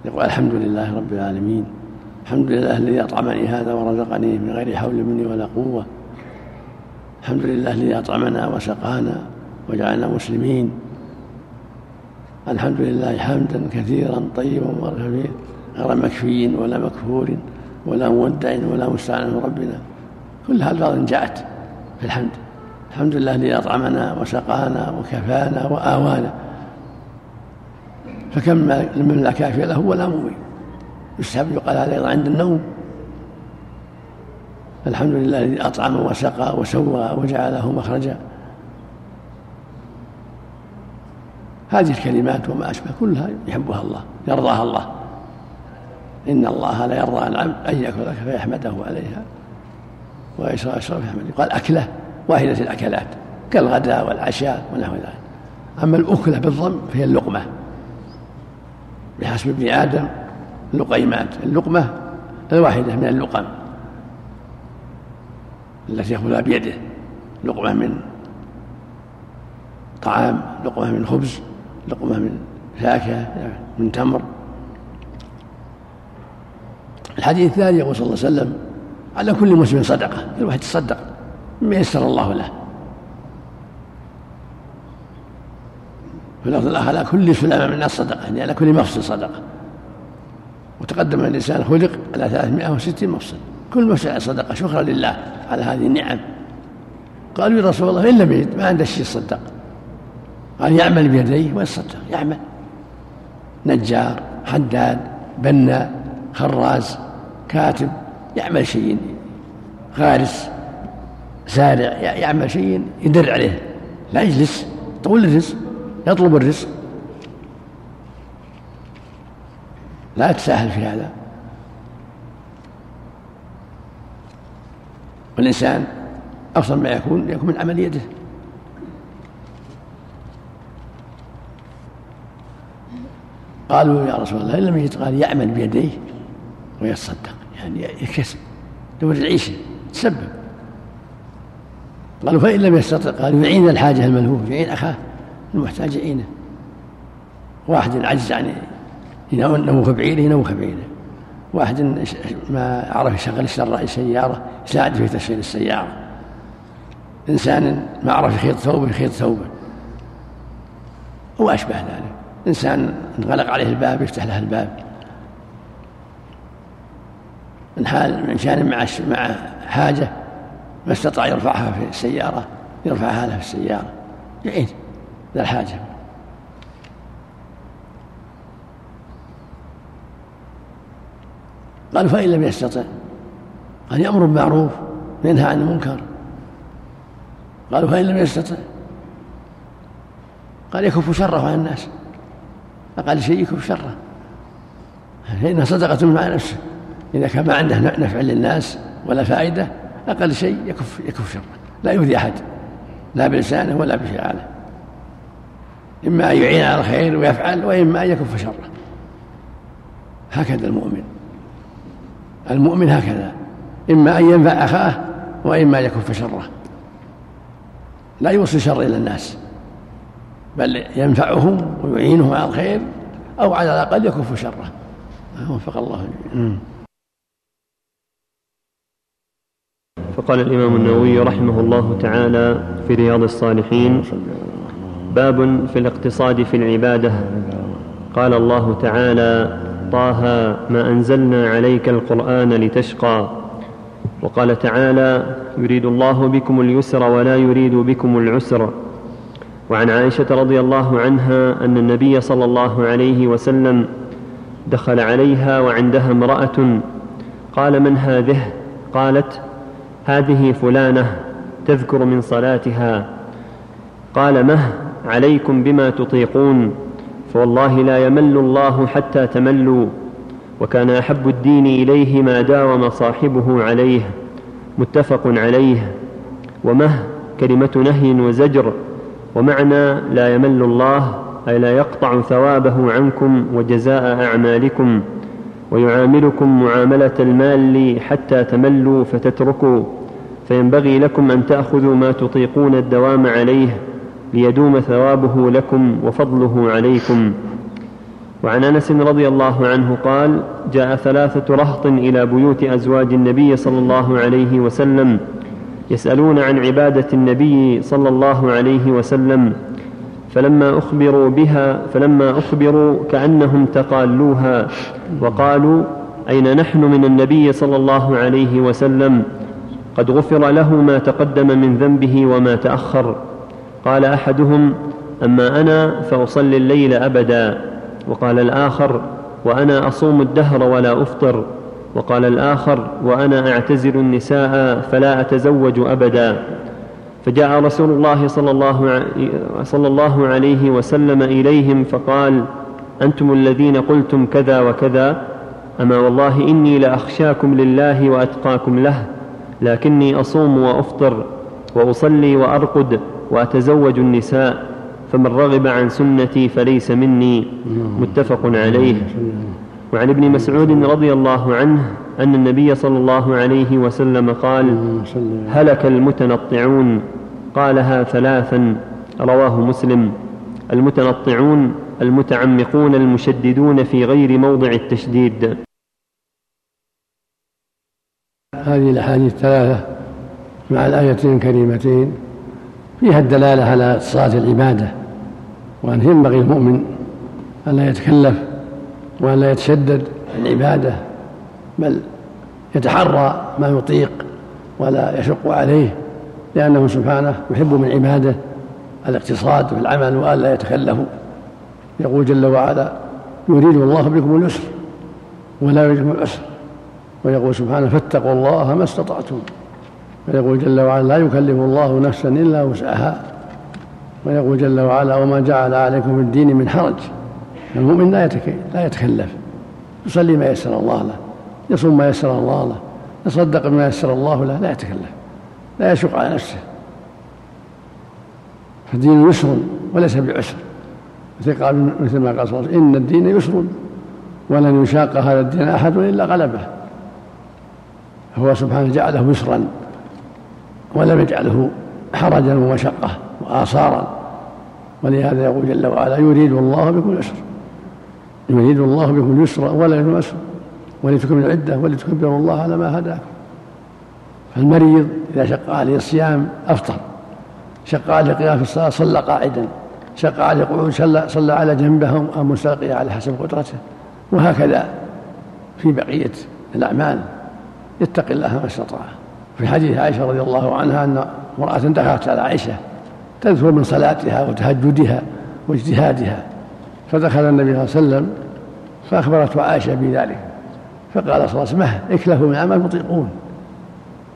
يقول الحمد لله رب العالمين. الحمد لله الذي أطعمني هذا ورزقني من غير حول مني ولا قوة. الحمد لله الذي أطعمنا وسقانا وجعلنا مسلمين. الحمد لله حمدا كثيرا طيبا مباركا فيه غير مكفي ولا مكفور ولا مودع ولا مستعان من ربنا. كلها الفاظ جاءت في الحمد. الحمد لله الذي أطعمنا وسقانا وكفانا وآوانا. فكم من لا كافي له ولا مؤمن يستحب يقال هذا أيضا عند النوم. الحمد لله الذي أطعم وسقى وسوى وجعله مخرجا. هذه الكلمات وما أشبه كلها يحبها الله يرضاها الله. إن الله لا يرضى عن العبد أن يأكل فيحمده عليها ويشرب يشرب فيحمده. قال أكلة واحدة الأكلات كالغداء والعشاء ونحو ذلك. أما الأكلة بالضم فهي اللقمة. بحسب ابن آدم لقيمات اللقمة الواحدة من اللقم التي يأخذها بيده لقمة من طعام لقمة من خبز. لقمة من فاكهة من تمر. الحديث الثاني يقول صلى الله عليه وسلم على كل مسلم صدقة كل واحد تصدق مما يسر الله له. في اللفظ الآخر على كل سلامة من الناس صدقة يعني على كل مفصل صدقة. وتقدم أن الإنسان خلق على 360 مفصل. كل مفصل صدقة شكرا لله على هذه النعم. قالوا يا رسول الله إن لم يجد ما عنده شيء يصدق قال يعمل بيديه ويصدق يعمل. نجار حداد بنا خراز كاتب يعمل شيء. غارس زارع يعمل شيء يدر عليه. لا يجلس طول الرزق يطلب الرزق. لا تساهل في هذا. والإنسان أفضل ما يكون يكون من عمل يده. قالوا يا رسول الله إن لم يجد قال يعمل بيديه ويتصدق يعني يكسب. دور العيشة تسبب. قالوا فإن لم يستطع قالوا يعين الحاجة الملهوف يعين أخاه المحتاج يعينه. واحد عجز عن ينوخ بعيره ينوخ بعيره واحد ما عرف يشغل الشراء سيارة يساعد في تشغيل السيارة. إنسان ما عرف يخيط ثوبه يخيط ثوبه. وأشبه ذلك. إنسان انغلق عليه الباب يفتح له الباب. من حال من شان مع مع حاجة ما استطاع يرفعها في السيارة يرفعها له في السيارة. يعين ذا الحاجة. قالوا فإن لم يستطع قال يأمر بالمعروف وينهى عن المنكر. قالوا فإن لم يستطع قال يكف شره عن الناس. أقل شيء يكف شره. فإنها صدقة مع نفسه. إذا كان ما عنده نفع للناس ولا فائدة أقل شيء يكف يكف شره. لا يؤذي أحد. لا بلسانه ولا بفعاله. إما أن يعين على الخير ويفعل وإما أن يكف شره. هكذا المؤمن. المؤمن هكذا. إما أن ينفع أخاه وإما أن يكف شره. لا يوصي شر إلى الناس. بل ينفعهم ويعينهم على الخير أو على الأقل يكف شره. وفق الله جميعا فقال الإمام النووي رحمه الله تعالى في رياض الصالحين باب في الاقتصاد في العبادة. قال الله تعالى طه ما أنزلنا عليك القرآن لتشقى. وقال تعالى يريد الله بكم اليسر ولا يريد بكم العسر. وعن عائشة رضي الله عنها أن النبي صلى الله عليه وسلم دخل عليها وعندها امرأة قال من هذه؟ قالت هذه فلانة تذكر من صلاتها. قال مه عليكم بما تطيقون فوالله لا يمل الله حتى تملوا وكان أحب الدين إليه ما داوم صاحبه عليه متفق عليه. ومه كلمة نهي وزجر ومعنى لا يمل الله أي لا يقطع ثوابه عنكم وجزاء أعمالكم ويعاملكم معاملة المال حتى تملوا فتتركوا فينبغي لكم أن تأخذوا ما تطيقون الدوام عليه ليدوم ثوابه لكم وفضله عليكم. وعن أنس رضي الله عنه قال جاء ثلاثة رهط إلى بيوت أزواج النبي صلى الله عليه وسلم يسألون عن عبادة النبي صلى الله عليه وسلم فلما أخبروا بها فلما أخبروا كأنهم تقالوها وقالوا أين نحن من النبي صلى الله عليه وسلم؟ قد غفر له ما تقدم من ذنبه وما تأخر. قال أحدهم أما أنا فأصلي الليل أبدا. وقال الآخر وأنا أصوم الدهر ولا أفطر. وقال الآخر وأنا أعتزل النساء فلا أتزوج أبدا. فجاء رسول الله صلى الله, صلى الله عليه وسلم إليهم فقال أنتم الذين قلتم كذا وكذا؟ أما والله إني لأخشاكم لله وأتقاكم له لكني أصوم وأفطر وأصلي وأرقد وأتزوج النساء فمن رغب عن سنتي فليس مني. متفق عليه. وعن ابن مسعود رضي الله عنه أن النبي صلى الله عليه وسلم قال هلك المتنطعون قالها ثلاثا رواه مسلم. المتنطعون المتعمقون المشددون في غير موضع التشديد. هذه الأحاديث الثلاثة مع الآيتين الكريمتين فيها الدلالة على صلاة العبادة وان ينبغي المؤمن أن لا يتكلف وأن لا يتشدد العباده بل يتحرى ما يطيق ولا يشق عليه لأنه سبحانه يحب من عباده الاقتصاد في العمل وألا يتكلفوا يقول جل وعلا يريد الله بكم اليسر ولا يريد بكم العسر. ويقول سبحانه فاتقوا الله ما استطعتم. ويقول جل وعلا لا يكلف الله نفسا إلا وسعها. ويقول جل وعلا وما جعل عليكم في الدين من حرج. المؤمن لا لا يتكلف يصلي ما يسر الله له يصوم ما يسر الله له يصدق بما يسر الله له لا يتكلف لا يشق على نفسه. فالدين يسر وليس بعسر. مثل ما قال صلى الله عليه وسلم إن الدين يسر ولن يشاق هذا الدين أحد إلا غلبه. هو سبحانه جعله يسرا ولم يجعله حرجا ومشقه وآثارا. ولهذا يقول جل وعلا يريد الله بكم اليسر يريد الله بكم اليسر ولا يريد العسر ولتكملوا العدة ولتكبروا الله على ما هداكم. فالمريض إذا شق عليه الصيام أفطر شق عليه القيام في الصلاة صلى قاعدا شق عليه القعود صلى, صلى على جنبه أو مستلقيا على حسب قدرته وهكذا في بقية الأعمال. يتقي الله ما استطاع. في حديث عائشة رضي الله عنها أن امرأة دخلت على عائشة تذكر من صلاتها وتهجدها واجتهادها. فدخل النبي صلى الله عليه وسلم فأخبرته عائشة بذلك فقال صلى الله عليه وسلم اكلفوا من عمل مطيقون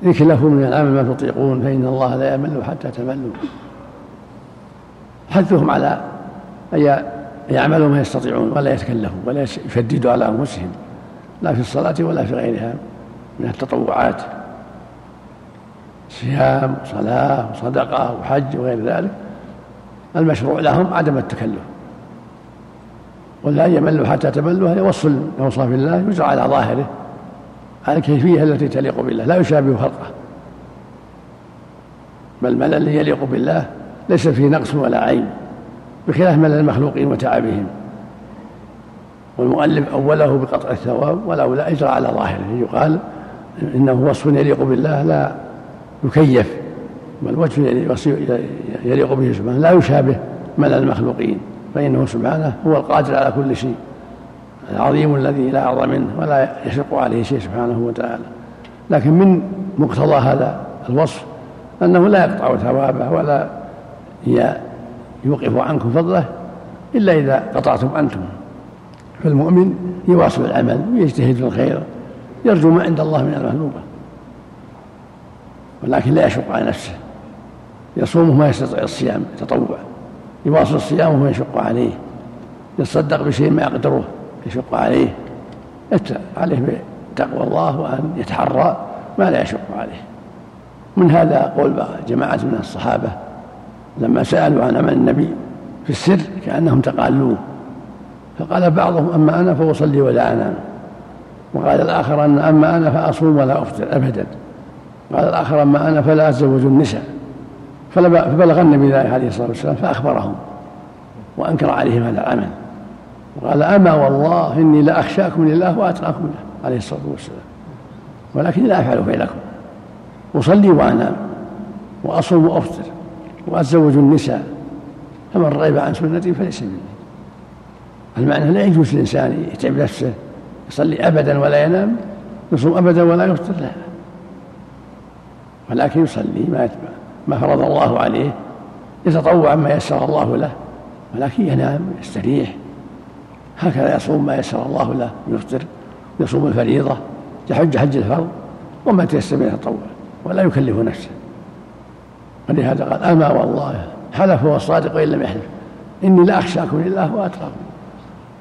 اكلفوا من العمل ما تطيقون فإن الله لا يمل حتى تملوا. حثهم على أن يعملوا ما يستطيعون ولا يتكلفوا ولا يشددوا على أنفسهم لا في الصلاة ولا في غيرها من التطوعات صيام وصلاة وصدقة وحج وغير ذلك المشروع لهم عدم التكلف. ولا يملوا حتى تملوا هذا وصف من الله يجرى على ظاهره. على الكيفية التي تليق بالله لا يشابه خلقه بل ملل يليق بالله ليس فيه نقص ولا عيب بخلاف ملل المخلوقين وتعبهم. والمؤلف أوله بقطع الثواب والاولى إجرى على ظاهره. يقال إنه وصف يليق بالله لا يكيف بل وجه يليق به سبحانه. لا يشابه ملل المخلوقين. فإنه سبحانه هو القادر على كل شيء. العظيم الذي لا أعظم منه ولا يشق عليه شيء سبحانه وتعالى. لكن من مقتضى هذا الوصف أنه لا يقطع ثوابه ولا يوقف عنكم فضله إلا إذا قطعتم أنتم. فالمؤمن يواصل العمل ويجتهد في الخير يرجو ما عند الله من المهلوبة ولكن لا يشق على نفسه. يصوم ما يستطيع الصيام يتطوع. يواصل الصيام وهو يشق عليه. يتصدق بشيء ما يقدره يشق عليه. عليه بتقوى الله وأن يتحرى ما لا يشق عليه. من هذا قول جماعة من الصحابة لما سألوا عن عمل النبي في السر كأنهم تقالوه فقال بعضهم أما أنا فأصلي ولا أنام. وقال الآخر أن أما أنا فأصوم ولا أفطر أبدا. قال الآخر أما أنا فلا أتزوج النساء. فبلغ النبي ذلك عليه الصلاة والسلام فأخبرهم وأنكر عليهم هذا العمل. وقال أما والله إني لأخشاكم لله وأتقاكم له عليه الصلاة والسلام. ولكن لا أفعل فعلكم. أصلي وأنام وأصوم وأفطر وأتزوج النساء فمن رغب عن سنتي فليس مني. المعنى لا يجوز الإنسان يتعب نفسه يصلي أبدا ولا ينام يصوم أبدا ولا يفطر لا. ولكن يصلي ما يتبع. ما فرض الله عليه. يتطوع ما يسر الله له ولكن ينام يستريح. هكذا يصوم ما يسر الله له يفطر يصوم الفريضة يحج حج الفرض وما تيسر من التطوع ولا يكلف نفسه. ولهذا قال أما والله حلف هو الصادق وإن لم يحلف. إني لأخشاكم لله وأتقاكم.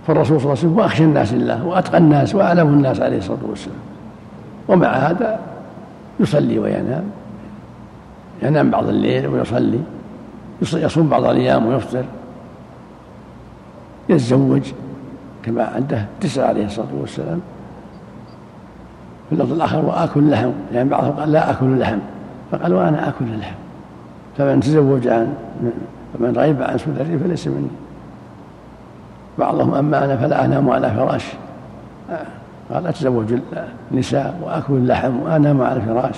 فالرسول صلى الله عليه وسلم وأخشى الناس لله وأتقى الناس وأعلم الناس عليه الصلاة والسلام. ومع هذا يصلي وينام. ينام بعض الليل ويصلي يصوم بعض الأيام ويفطر يتزوج كما عنده تسعة عليه الصلاة والسلام. في اللفظ الآخر وآكل لحم يعني بعضهم قال لا آكل لحم فقال وأنا آكل اللحم فمن تزوج عن فمن رغب عن سنتي فليس مني. بعضهم أما أنا فلا أنام على فراش. قال أتزوج النساء وآكل اللحم وأنام على الفراش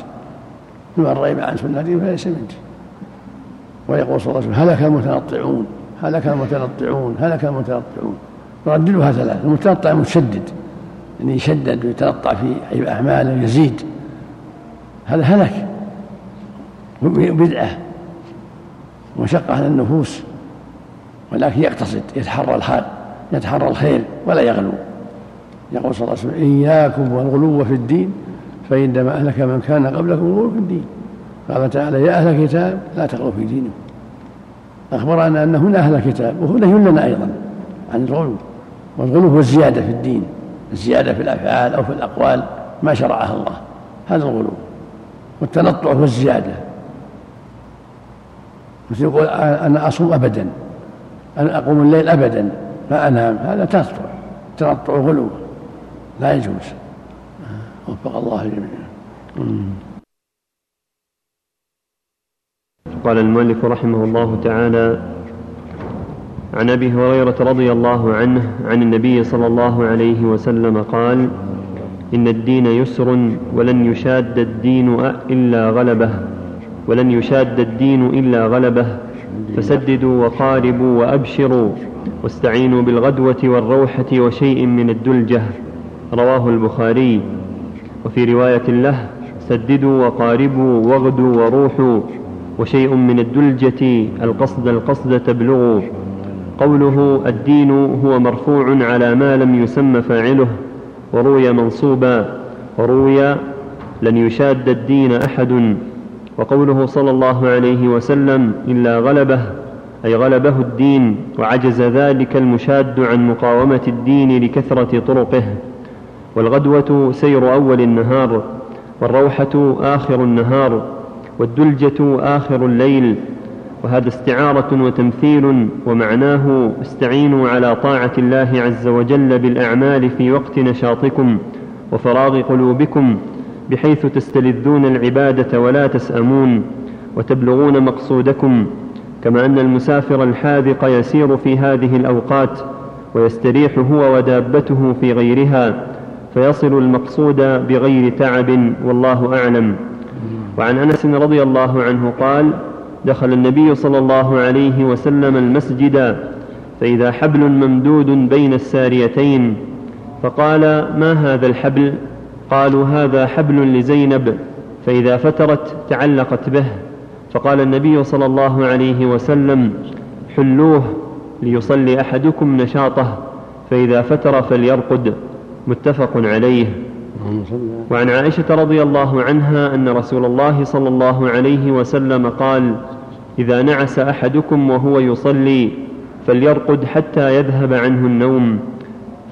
فمن رغب عن سنتي فليس مني ويقول صلى الله عليه وسلم هلك المتنطعون هلك المتنطعون هلك المتنطعون. يرددها ثلاث المتنطع متشدد يعني يشدد ويتنطع في أعماله يزيد هذا هلك بدعة ومشقة على النفوس ولكن يقتصد يتحرى الحال يتحرى الخير ولا يغلو. يقول صلى الله عليه وسلم إياكم والغلو في الدين فإنما أهلك من كان قبلكم الغلو في الدين. قال تعالى يا أهل الكتاب لا تغلوا في دينكم. أخبرنا أن هنا أهل الكتاب وهو نهي لنا أيضا عن الغلو والغلو هو الزيادة في الدين الزيادة في الأفعال أو في الأقوال ما شرعها الله. هذا الغلو. والتنطع هو الزيادة. مثل يقول أنا أصوم أبدا أنا أقوم الليل أبدا لا أنام. هذا تنطع تنطع غلو لا يجوز. وفق الله جميعا. قال المؤلف رحمه الله تعالى عن أبي هريرة رضي الله عنه عن النبي صلى الله عليه وسلم قال إن الدين يسر ولن يشاد الدين إلا غلبه ولن يشاد الدين إلا غلبه فسددوا وقاربوا وأبشروا واستعينوا بالغدوة والروحة وشيء من الدلجة. رواه البخاري. وفي رواية له سددوا وقاربوا واغدوا وروحوا وشيء من الدلجة القصد القصد تبلغ قوله الدين هو مرفوع على ما لم يسم فاعله وروي منصوبا وروي لن يشاد الدين أحد. وقوله صلى الله عليه وسلم إلا غلبه أي غلبه الدين وعجز ذلك المشاد عن مقاومة الدين لكثرة طرقه. والغدوة سير أول النهار والروحة آخر النهار والدلجة آخر الليل وهذا استعارة وتمثيل ومعناه استعينوا على طاعة الله عز وجل بالأعمال في وقت نشاطكم وفراغ قلوبكم بحيث تستلذون العبادة ولا تسأمون وتبلغون مقصودكم كما أن المسافر الحاذق يسير في هذه الأوقات ويستريح هو ودابته في غيرها فيصل المقصود بغير تعب والله أعلم. وعن أنس رضي الله عنه قال دخل النبي صلى الله عليه وسلم المسجد فإذا حبل ممدود بين الساريتين فقال ما هذا الحبل؟ قالوا هذا حبل لزينب. فإذا فترت تعلقت به فقال النبي صلى الله عليه وسلم حلوة ليصلي أحدكم نشاطه فإذا فتر فليرقد. متفق عليه. وعن عائشة رضي الله عنها أن رسول الله صلى الله عليه وسلم قال إذا نعس أحدكم وهو يصلي فليرقد حتى يذهب عنه النوم.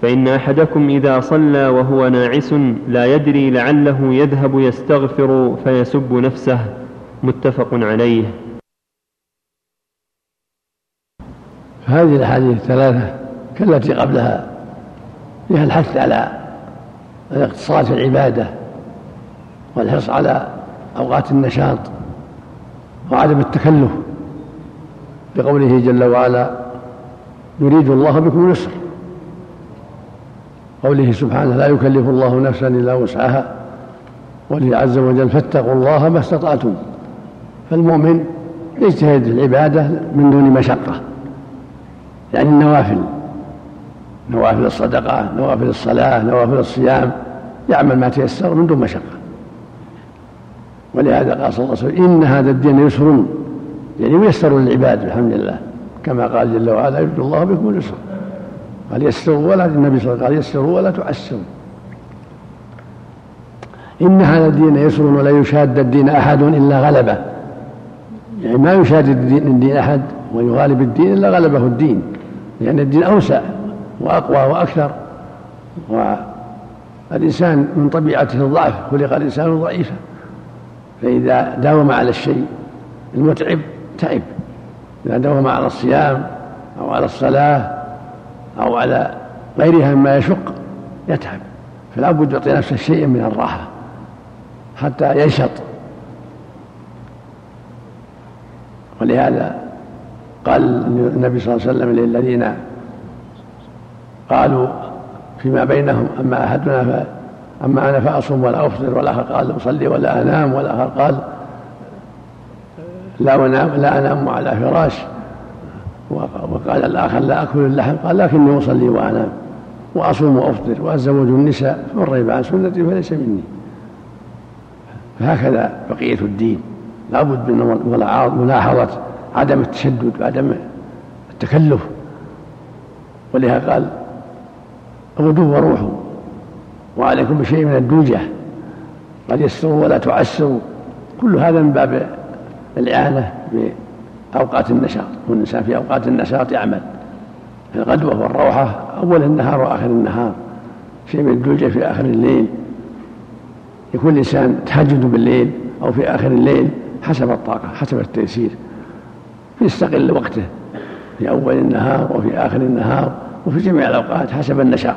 فإن أحدكم إذا صلى وهو ناعس لا يدري لعله يذهب يستغفر فيسب نفسه. متفق عليه. هذه الأحاديث الثلاثة كالتي قبلها. فيها الحث على الاقتصاد في العبادة والحرص على أوقات النشاط وعدم التكلف بقوله جل وعلا يريد الله بكم اليسر قوله سبحانه لا يكلف الله نفسا إلا وسعها وله عز وجل فاتقوا الله ما استطعتم فالمؤمن يجتهد في العبادة من دون مشقة يعني النوافل نوافل الصدقة نوافل الصلاة نوافل الصيام يعمل ما تيسر من دون مشقة. ولهذا قال صلى الله عليه وسلم إن هذا الدين يسر. يعني ميسر للعباد الحمد لله. كما قال جل وعلا يريد الله بكم اليسر. قال يسروا ولا النبي صلى الله عليه وسلم قال يسروا ولا تعسروا إن هذا الدين يسر ولا يشاد الدين أحد إلا غلبه. يعني ما يشاد الدين, أحد ويغالب الدين إلا غلبه الدين. لأن الدين أوسع. وأقوى وأكثر. والإنسان من طبيعته الضعف خلق الإنسان ضعيفا. فإذا داوم على الشيء المتعب تعب. إذا داوم على الصيام أو على الصلاة أو على غيرها مما يشق يتعب. فلا بد يعطي نفسه شيئا من الراحة حتى ينشط. ولهذا قال النبي صلى الله عليه وسلم للذين قالوا فيما بينهم أما أحدنا ف أما أنا فأصوم ولا أفطر والآخر قال أصلي ولا أنام والآخر قال لا أنام لا أنام على فراش. وقال الآخر لا أكل اللحم قال لكني أصلي وأنام وأصوم وأفطر وأتزوج النساء فمن رغب عن سنتي فليس مني. فهكذا بقية الدين. لابد من ملاحظة عدم التشدد وعدم التكلف. ولهذا قال غدوا وروحوا وعليكم بشيء من الدوجة. قد يسروا ولا تعسروا. كل هذا من باب الإعانة أوقات النشاط. والإنسان في أوقات النشاط يعمل. في الغدوة والروحة أول النهار وآخر النهار. شيء من الدلجة في آخر الليل. يكون الإنسان تهجد بالليل أو في آخر الليل حسب الطاقة حسب التيسير. يستقل وقته في أول النهار وفي آخر النهار وفي جميع الأوقات حسب النشاط.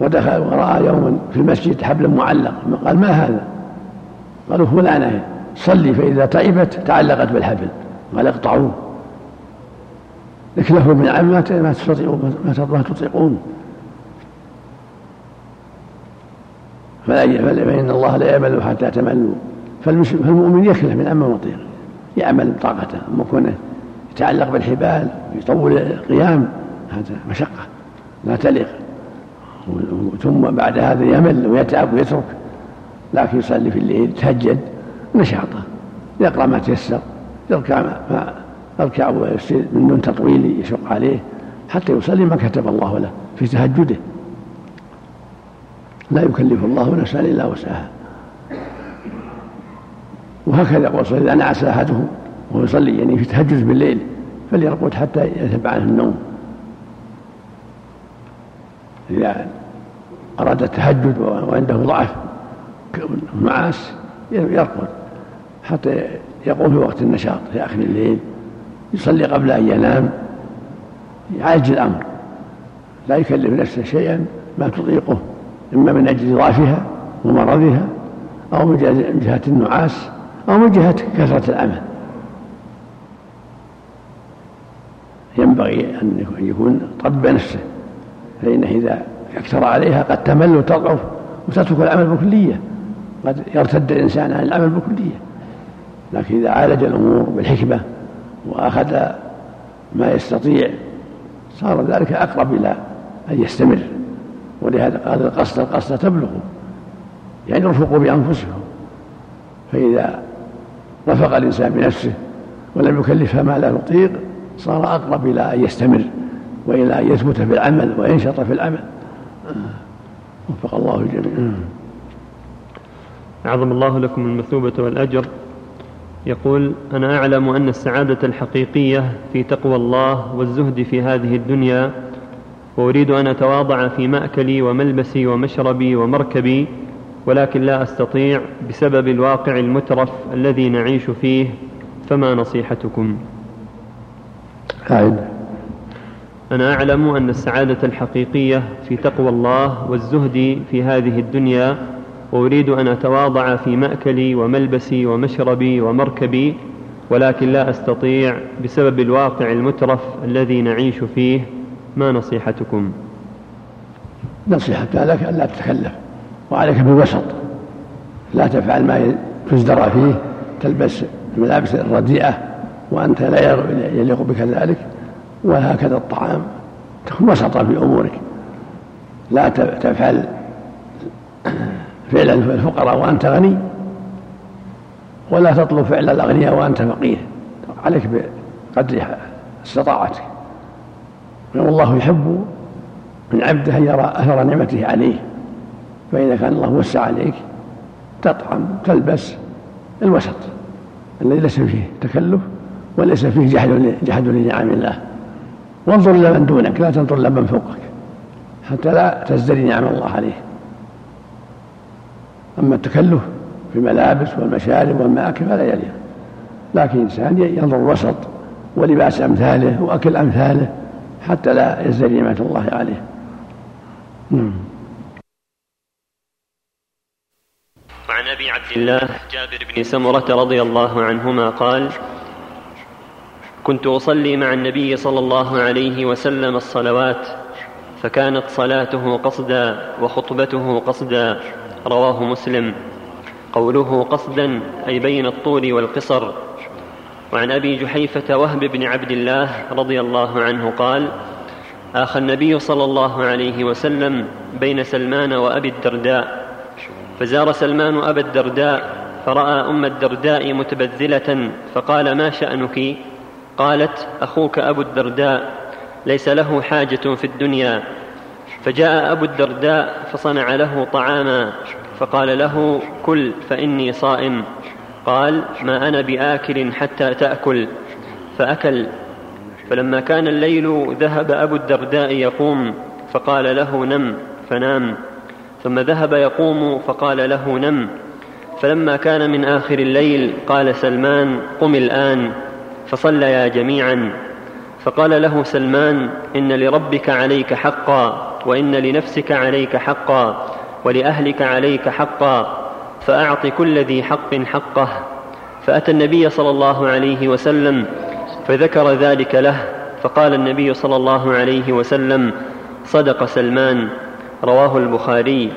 ودخل ورأى يوما في المسجد حبلا معلق. قال ما هذا؟ قالوا فلانة صلي فإذا تعبت تعلقت بالحبل. قال اقطعوه. اكلفوا من عمل ما تستطيعون ما تطيقون. فإن الله لا يعمل حتى تملوا. فالمؤمن يكلف من عمل مطيق يعمل بطاقته أما كونه يتعلق بالحبال ويطول القيام. هذا مشقة. لا تليق. ثم بعد هذا يمل ويتعب ويترك لكن يصلي في الليل يتهجد نشاطه يقرأ ما تيسر يركع ما يركع من دون تطويل يشق عليه حتى يصلي ما كتب الله له في تهجده. لا يكلف الله نفسا إلا وسعها. وهكذا يقول صلى إذا نعس أحدهم وهو يصلي يعني في تهجد بالليل فليرقد حتى يذهب عنه النوم. إذا أراد التهجد وعنده ضعف نعاس يرقد حتى يقوم في وقت النشاط في آخر الليل يصلي قبل أن ينام يعالج الأمر. لا يكلف نفسه شيئا ما تطيقه إما من أجل ضعفها ومرضها أو من جهة النعاس أو من جهة كثرة العمل ينبغي أن يكون طب نفسه. فإنه إذا أكثر عليها قد تمل وتضعف وتترك العمل بكلية قد يرتد الإنسان عن العمل بكلية لكن إذا عالج الأمور بالحكمة وأخذ ما يستطيع صار ذلك أقرب إلى أن يستمر. ولهذا قال القصد القصد تبلغ يعني ارفقوا بأنفسكم. فإذا رفق الإنسان بنفسه ولم يكلفها ما لا يطيق صار أقرب إلى أن يستمر. وإلى أن يثبت في العمل وينشط في العمل. وفق الله الجميع. أعظم الله لكم المثوبة والأجر. يقول أنا أعلم أن السعادة الحقيقية في تقوى الله والزهد في هذه الدنيا وأريد أن أتواضع في مأكلي وملبسي ومشربي ومركبي ولكن لا أستطيع بسبب الواقع المترف الذي نعيش فيه فما نصيحتكم؟ عائد. أنا أعلم أن السعادة الحقيقية في تقوى الله والزهد في هذه الدنيا وأريد أن أتواضع في مأكلي وملبسي ومشربي ومركبي ولكن لا أستطيع بسبب الواقع المترف الذي نعيش فيه. ما نصيحتكم؟ نصيحتك لك ألا تتكلف وعليك بالوسط. لا تفعل ما تزدرى فيه تلبس الملابس الرديئة وأنت لا يليق بك ذلك. وهكذا الطعام. تكون وسطا في أمورك. لا تفعل فعل الفقراء وأنت غني ولا تطلب فعل الأغنياء وأنت فقير. عليك بقدر استطاعتك. والله يحب من عبده أن يرى أثر نعمته عليه. فإذا كان الله وسع عليك تطعم تلبس الوسط الذي ليس فيه تكلف وليس فيه جحد جحد لنعم الله. وانظر إلى من دونك لا تنظر إلى من فوقك حتى لا تزدري نعم الله عليه. أما التكلف في الملابس والمشارب والمآكل فلا يليق. لكن الإنسان ينظر الوسط ولباس أمثاله وأكل أمثاله حتى لا يزدري نعمة الله عليه. نعم. وعن أبي عبد الله جابر بن سمرة رضي الله عنهما قال كنت أصلي مع النبي صلى الله عليه وسلم الصلوات فكانت صلاته قصدا وخطبته قصدا رواه مسلم. قوله قصدا أي بين الطول والقصر. وعن أبي جحيفة وهب بن عبد الله رضي الله عنه قال آخى النبي صلى الله عليه وسلم بين سلمان وأبي الدرداء. فزار سلمان أبا الدرداء فرأى أم الدرداء متبذلة فقال ما شأنك؟ قالت أخوك أبو الدرداء ليس له حاجة في الدنيا. فجاء أبو الدرداء فصنع له طعاما فقال له كل فإني صائم. قال ما أنا بآكل حتى تأكل. فأكل. فلما كان الليل ذهب أبو الدرداء يقوم فقال له نم. فنام. ثم ذهب يقوم فقال له نم. فلما كان من آخر الليل قال سلمان قم الآن. فصليا جميعا. فقال له سلمان إن لربك عليك حقا وإن لنفسك عليك حقا ولأهلك عليك حقا فأعط كل ذي حق حقه. فأتى النبي صلى الله عليه وسلم فذكر ذلك له. فقال النبي صلى الله عليه وسلم صدق سلمان رواه البخاري.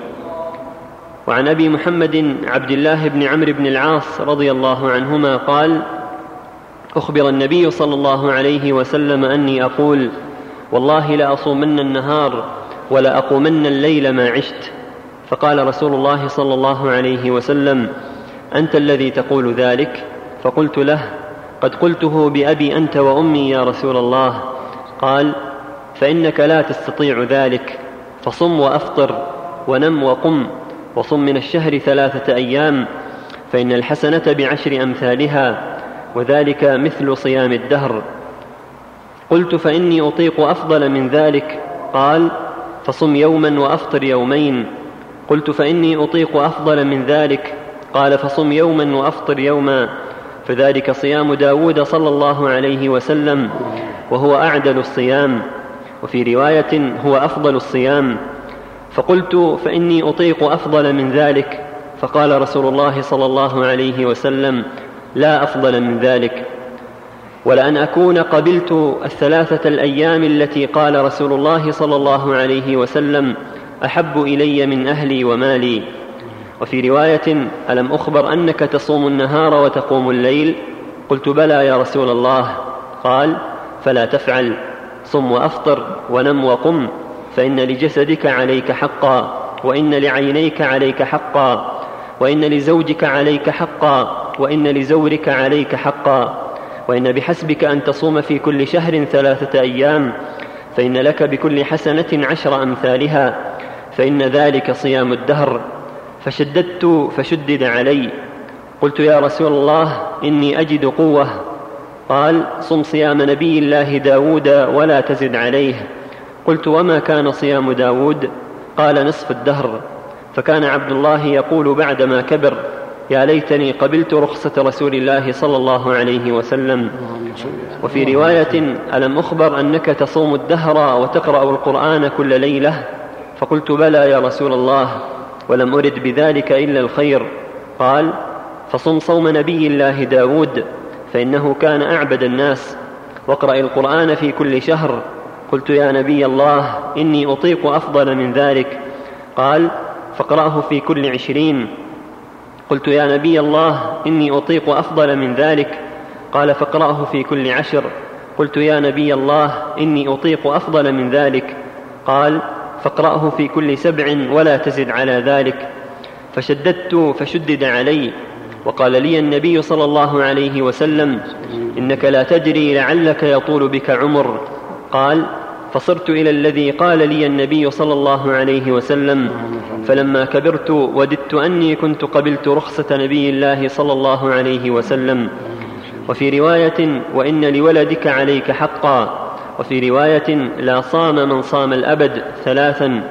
وعن أبي محمد عبد الله بن عمرو بن العاص رضي الله عنهما قال أخبر النبي صلى الله عليه وسلم أني أقول والله لاصومن النهار ولاقومن الليل ما عشت. فقال رسول الله صلى الله عليه وسلم أنت الذي تقول ذلك؟ فقلت له قد قلته بأبي أنت وأمي يا رسول الله. قال فإنك لا تستطيع ذلك فصم وأفطر ونم وقم وصم من الشهر ثلاثة أيام فإن الحسنة بعشر أمثالها. وذلك مثل صيام الدهر. قلت فإني أطيق أفضل من ذلك. قال فصم يوما وأفطر يومين. قلت فإني أطيق أفضل من ذلك. قال فصم يوما وأفطر يوما. فذلك صيام داود صلى الله عليه وسلم وهو أعدل الصيام. وفي رواية هو أفضل الصيام. فقلت فإني أطيق أفضل من ذلك. فقال رسول الله صلى الله عليه وسلم لا أفضل من ذلك. ولأن أكون قبلت الثلاثة الأيام التي قال رسول الله صلى الله عليه وسلم أحب إلي من أهلي ومالي. وفي رواية ألم أخبر أنك تصوم النهار وتقوم الليل؟ قلت بلى يا رسول الله. قال فلا تفعل. صم وأفطر ونم وقم. فإن لجسدك عليك حقا وإن لعينيك عليك حقا وإن لزوجك عليك حقا. وإن لزورك عليك حقا. وإن بحسبك أن تصوم في كل شهر ثلاثة أيام فإن لك بكل حسنة عشر أمثالها فإن ذلك صيام الدهر. فشددت فشدد علي. قلت يا رسول الله إني أجد قوة. قال صم صيام نبي الله داود ولا تزد عليه. قلت وما كان صيام داود؟ قال نصف الدهر. فكان عبد الله يقول بعدما كبر يا ليتني قبلت رخصة رسول الله صلى الله عليه وسلم. وفي رواية ألم أخبر أنك تصوم الدهر وتقرأ القرآن كل ليلة؟ فقلت بلى يا رسول الله ولم أرد بذلك إلا الخير. قال فصم صوم نبي الله داود فإنه كان أعبد الناس. واقرأ القرآن في كل شهر. قلت يا نبي الله إني أطيق أفضل من ذلك. قال فاقرأه في كل عشرين. قلت يا نبي الله إني أطيق أفضل من ذلك. قال فاقرأه في كل عشر. قلت يا نبي الله إني أطيق أفضل من ذلك. قال فاقرأه في كل سبع ولا تزد على ذلك. فشددت فشدد علي. وقال لي النبي صلى الله عليه وسلم إنك لا تدري لعلك يطول بك عمر. قال فصرت إلى الذي قال لي النبي صلى الله عليه وسلم فلما كبرت وددت أني كنت قبلت رخصة نبي الله صلى الله عليه وسلم. وفي رواية وإن لولدك عليك حقا. وفي رواية لا صام من صام الأبد ثلاثا.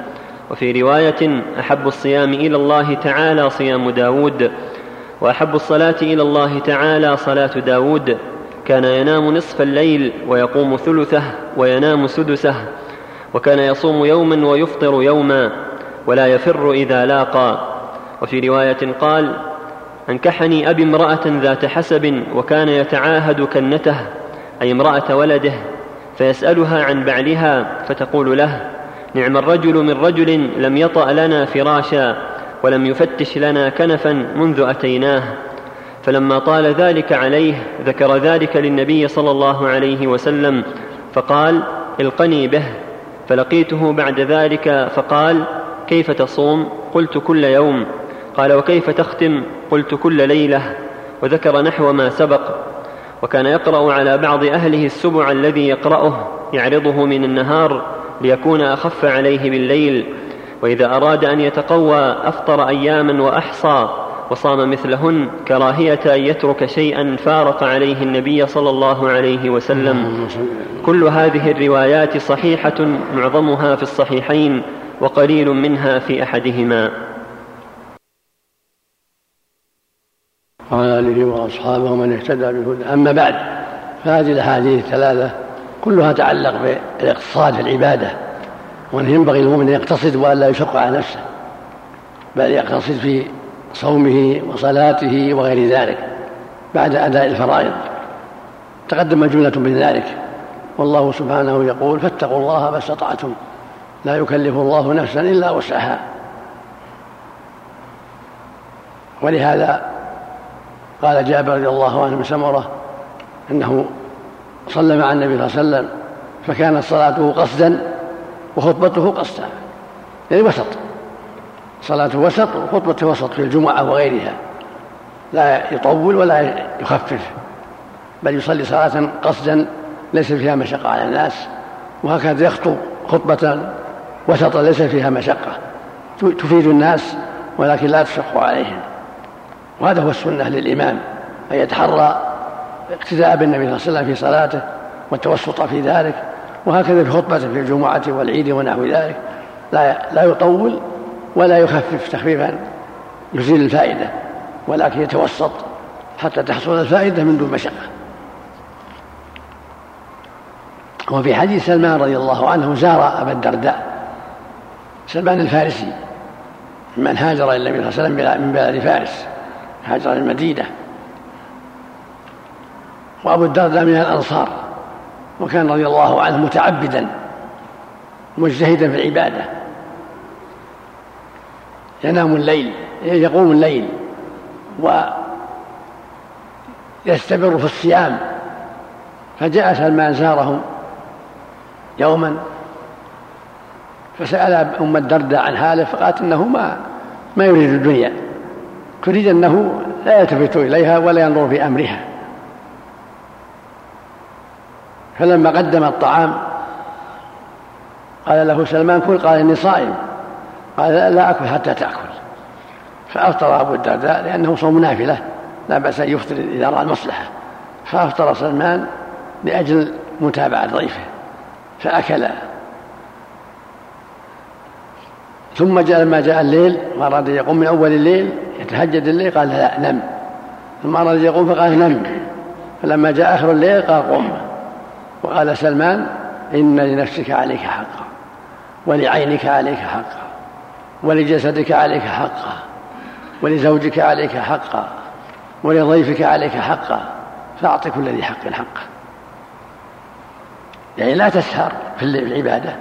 وفي رواية أحب الصيام إلى الله تعالى صيام داود. وأحب الصلاة إلى الله تعالى صلاة داود. كان ينام نصف الليل ويقوم ثلثه وينام سدسه وكان يصوم يوما ويفطر يوما ولا يفر إذا لاقى. وفي رواية قال أنكحني أبي امرأة ذات حسب وكان يتعاهد كنته أي امرأة ولده فيسألها عن بعلها فتقول له نعم الرجل من رجل لم يطأ لنا فراشا ولم يفتش لنا كنفا منذ أتيناه. فلما طال ذلك عليه ذكر ذلك للنبي صلى الله عليه وسلم فقال القني به. فلقيته بعد ذلك فقال كيف تصوم؟ قلت كل يوم. قال وكيف تختم؟ قلت كل ليلة. وذكر نحو ما سبق. وكان يقرأ على بعض أهله السبع الذي يقرأه يعرضه من النهار ليكون أخف عليه بالليل وإذا أراد أن يتقوى أفطر أياما وأحصى. وصام مثلهن كراهية أن يترك شيئا فارق عليه النبي صلى الله عليه وسلم. كل هذه الروايات صحيحة معظمها في الصحيحين وقليل منها في أحدهما. وعلى آله وأصحابه ومن اهتدى بهدى أما بعد فهذه الأحاديث الثلاثة كلها تعلق بالاقتصاد في العبادة وإن ينبغي المؤمن أن يقتصد والا يشق على نفسه بل يقتصد في صومه وصلاته وغير ذلك بعد أداء الفرائض. تقدم جملة من ذلك. والله سبحانه يقول فاتقوا الله ما استطعتم. لا يكلف الله نفسا إلا وسعها. ولهذا قال جابر رضي الله عنه من سمرة أنه صلى مع النبي صلى الله عليه وسلم فكانت صلاته قصدا وخطبته قصدا يعني وسط. صلاته وسط وخطبته وسط في الجمعة وغيرها. لا يطول ولا يخفف بل يصلي صلاة قصدا ليس فيها مشقة على الناس. وهكذا يخطب خطبة وسطا ليس فيها مشقة. تفيد الناس ولكن لا تشق عليهم. وهذا هو السنة للإمام أن يتحرى اقتداء بالنبي صلى الله عليه وسلم في صلاته والتوسط في ذلك. وهكذا في خطبته في الجمعة والعيد ونحو ذلك. لا لا يطول ولا يخفف تخفيفا يزيل الفائدة ولكن يتوسط حتى تحصل الفائدة من دون مشقة. وفي حديث سلمان رضي الله عنه زار أبا الدرداء سلمان الفارسي من هاجر إلى النبي صلى الله عليه وسلم من بلاد فارس هاجر المدينة. وأبو الدرداء من الأنصار وكان رضي الله عنه متعبدا مجتهدا في العبادة. ينام الليل يقوم الليل ويستمر في الصيام. فجاء سلمان زاره يوما فسأل أم الدرداء عن حاله فقالت إنه ما ما يريد الدنيا تريد أنه لا يلتفت إليها ولا ينظر في أمرها. فلما قدم الطعام قال له سلمان كل قال إني صائم. قال لا أكل حتى تأكل. فأفطر أبو الدرداء لأنه صوم نافلة لا بأس أن يفطر إذا رأى المصلحة. فأفطر سلمان لأجل متابعة ضيفه فأكل. ثم جاء لما جاء الليل وأراد أن يقوم من أول الليل يتهجد الليل قال لا نم. ثم أراد أن يقوم فقال نم. فلما جاء آخر الليل قال قم. وقال سلمان إن لنفسك عليك حقا ولعينك عليك حقا. ولجسدك عليك حقا ولزوجك عليك حقا ولضيفك عليك حقا فأعط كل ذي حق حقه يعني لا تسهر في العبادة.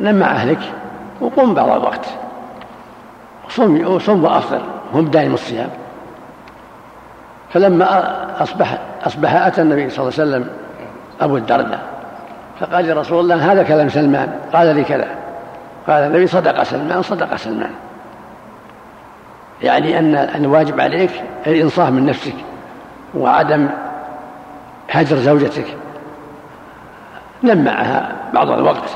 نم مع أهلك وقم بعض الوقت. صم صم وأفطر هم دائم الصيام. فلما أصبح أصبح أتى النبي صلى الله عليه وسلم أبو الدرداء فقال يا رسول الله هذا كلام سلمان قال لي كذا. قال النبي صدق سلمان صدق سلمان. يعني أن الواجب عليك الإنصاف من نفسك وعدم هجر زوجتك. نم معها بعض الوقت.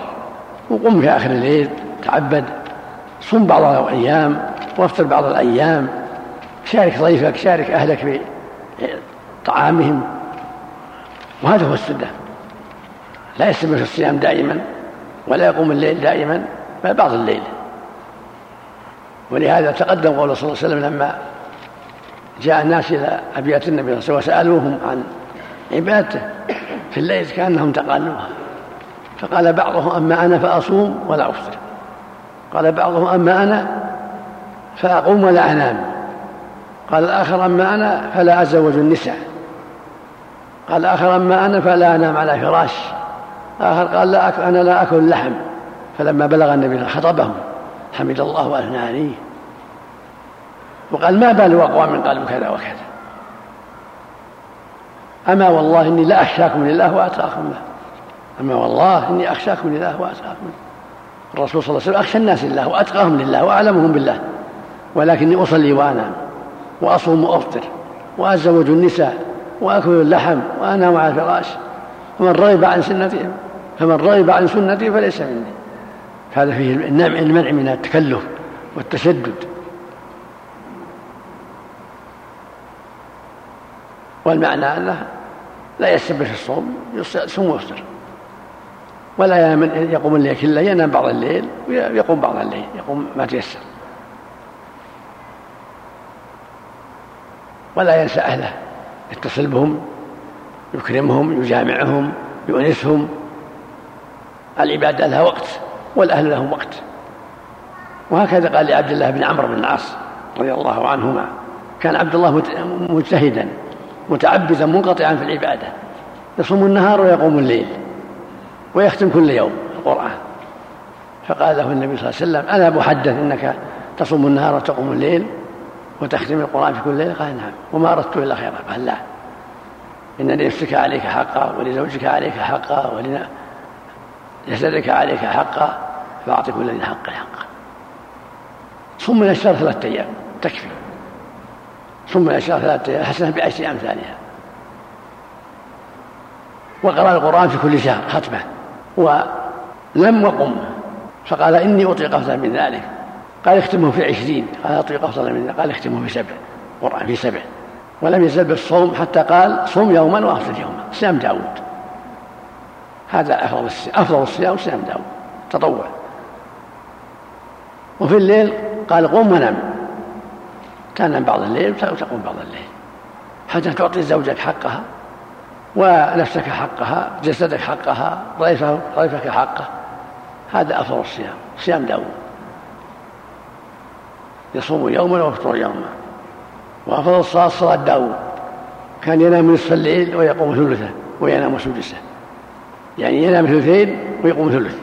وقم في آخر الليل تعبد صم بعض الأيام وافطر بعض الأيام. شارك ضيفك شارك أهلك في طعامهم. وهذا هو السنة. لا يستمر في الصيام دائما ولا يقوم الليل دائما. بل بعض الليل. ولهذا تقدم قوله صلى الله عليه وسلم لما جاء الناس إلى أبيات النبي صلى الله عليه وسلم وسألوهم عن عبادته في الليل كأنهم تقالوها. فقال بعضهم أما أنا فأصوم ولا أفطر. قال بعضهم أما أنا فأقوم ولا أنام. قال الآخر أما أنا فلا أتزوج النساء. قال الآخر أما أنا فلا أنام على فراش. آخر قال لا أكل أنا لا أكل اللحم فلما بلغ النبي خطبهم حمد الله وأثنى عليه. وقال ما بال أقوام قالوا كذا وكذا. أما والله إني لا أخشاكم لله وأتقاكم له. أما والله إني أخشاكم لله وأتقاكم الرسول صلى الله عليه وسلم أخشى الناس لله وأتقاهم لله وأعلمهم بالله ولكني أصلي وأنام وأصوم وأفطر وأتزوج النساء وأكل اللحم وأنام على الفراش فمن رغب عن سنتي فمن رغب عن سنتي فليس مني. هذا فيه المنع من التكلف والتشدد. والمعنى أنه لا يستبر في الصوم يصوم ويفطر. ولا يقوم الليل كله ينام بعض الليل ويقوم بعض الليل يقوم ما تيسر. ولا ينسى أهله يتصل بهم يكرمهم يجامعهم يؤنسهم. العبادة لها وقت. والأهل لهم وقت. وهكذا قال لعبد الله بن عمرو بن العاص رضي الله عنهما. كان عبد الله مجتهدا متعبدا منقطعا في العبادة. يصوم النهار ويقوم الليل ويختم كل يوم القرآن. فقال له النبي صلى الله عليه وسلم أنا محدث إنك تصوم النهار وتقوم الليل وتختم القرآن في كل ليلة قال نعم. وما أردت إلا خيرا. قال لا. إن لنفسك عليك حقا ولزوجك عليك حقا ولجسدك عليك حقا. فأعط كل ذي حق حقا. صم من الشهر ثلاثة أيام تكفي. صم من الشهر ثلاثة أيام حسنة بعشر أمثالها وقرأ القرآن في كل شهر ختمة. ولم وقم. فقال إني أطيق أفضل من ذلك. قال اختمه في عشرين. قال أطيق أفضل من قال اختمه في سبع. قرآن في سبع. ولم يزل بالصوم حتى قال صوم يوما وأفضل يوما. صيام داود. هذا أفضل الصيام. أفضل الصيام صيام داود. تطوع. وفي الليل قال قم ونم تنام بعض الليل وتقوم بعض الليل. حتى تعطي زوجك حقها ونفسك حقها جسدك حقها ضيفك حقه. هذا أفضل الصيام صيام داود يصوم يوما ويفطر يوما. وأفضل الصلاة صلاة داود كان ينام نصف الليل ويقوم ثلثه وينام سدسه. يعني ينام ثلثين ويقوم ثلث.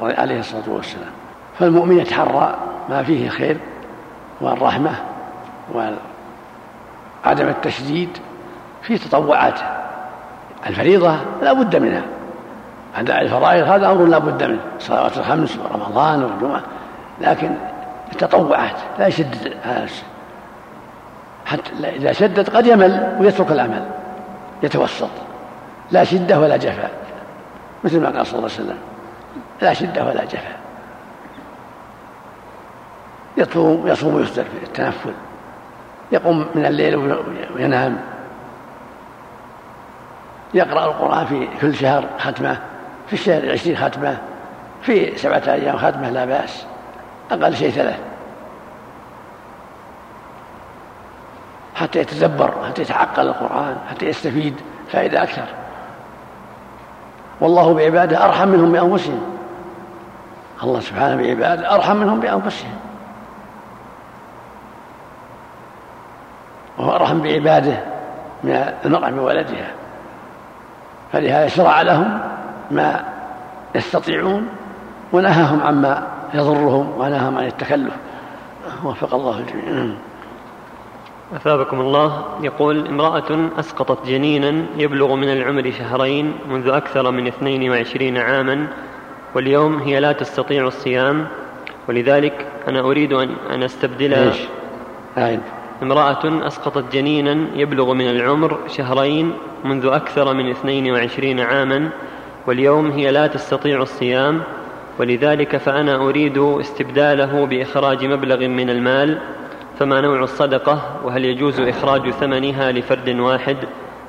عليه الصلاة والسلام. فالمؤمن يتحرى ما فيه الخير والرحمة وعدم التشديد في تطوعاته. الفريضة لا بد منها. أداء الفرائض هذا أمر لا بد منه. الصلوات الخمس ورمضان والجمعة. لكن التطوعات لا يشدد هذا حتى إذا شدد قد يمل ويترك العمل يتوسط. لا شدة ولا جفاء. مثل ما قال صلى الله عليه وسلم لا شدة ولا جفاء. يصوم يصوم ويفطر التنفل. يقوم من الليل وينام. يقرأ القرآن في كل شهر ختمة في الشهر عشرين ختمة في سبعة أيام ختمة لا بأس. أقل شيء ثلاث. حتى يتدبر حتى يتعقل القرآن حتى يستفيد فائدة أكثر. والله بعباده أرحم منهم بأنفسهم. الله سبحانه بعباده أرحم منهم بأنفسهم. وهو أرحم بعباده من المرأة بولدها فلهذا شرع لهم ما يستطيعون ونهاهم عما يضرهم ونهاهم عن التكلف. وفق الله الجميع. أثابكم الله. يقول امرأة أسقطت جنينا يبلغ من العمر شهرين منذ أكثر من 22 عاما واليوم هي لا تستطيع الصيام. ولذلك أنا أريد أن أن أستبدل إيش؟ آه. امرأة أسقطت جنينا يبلغ من العمر شهرين منذ أكثر من 22 عاما واليوم هي لا تستطيع الصيام ولذلك فأنا أريد استبداله بإخراج مبلغ من المال فما نوع الصدقة؟ وهل يجوز إخراج ثمنها لفرد واحد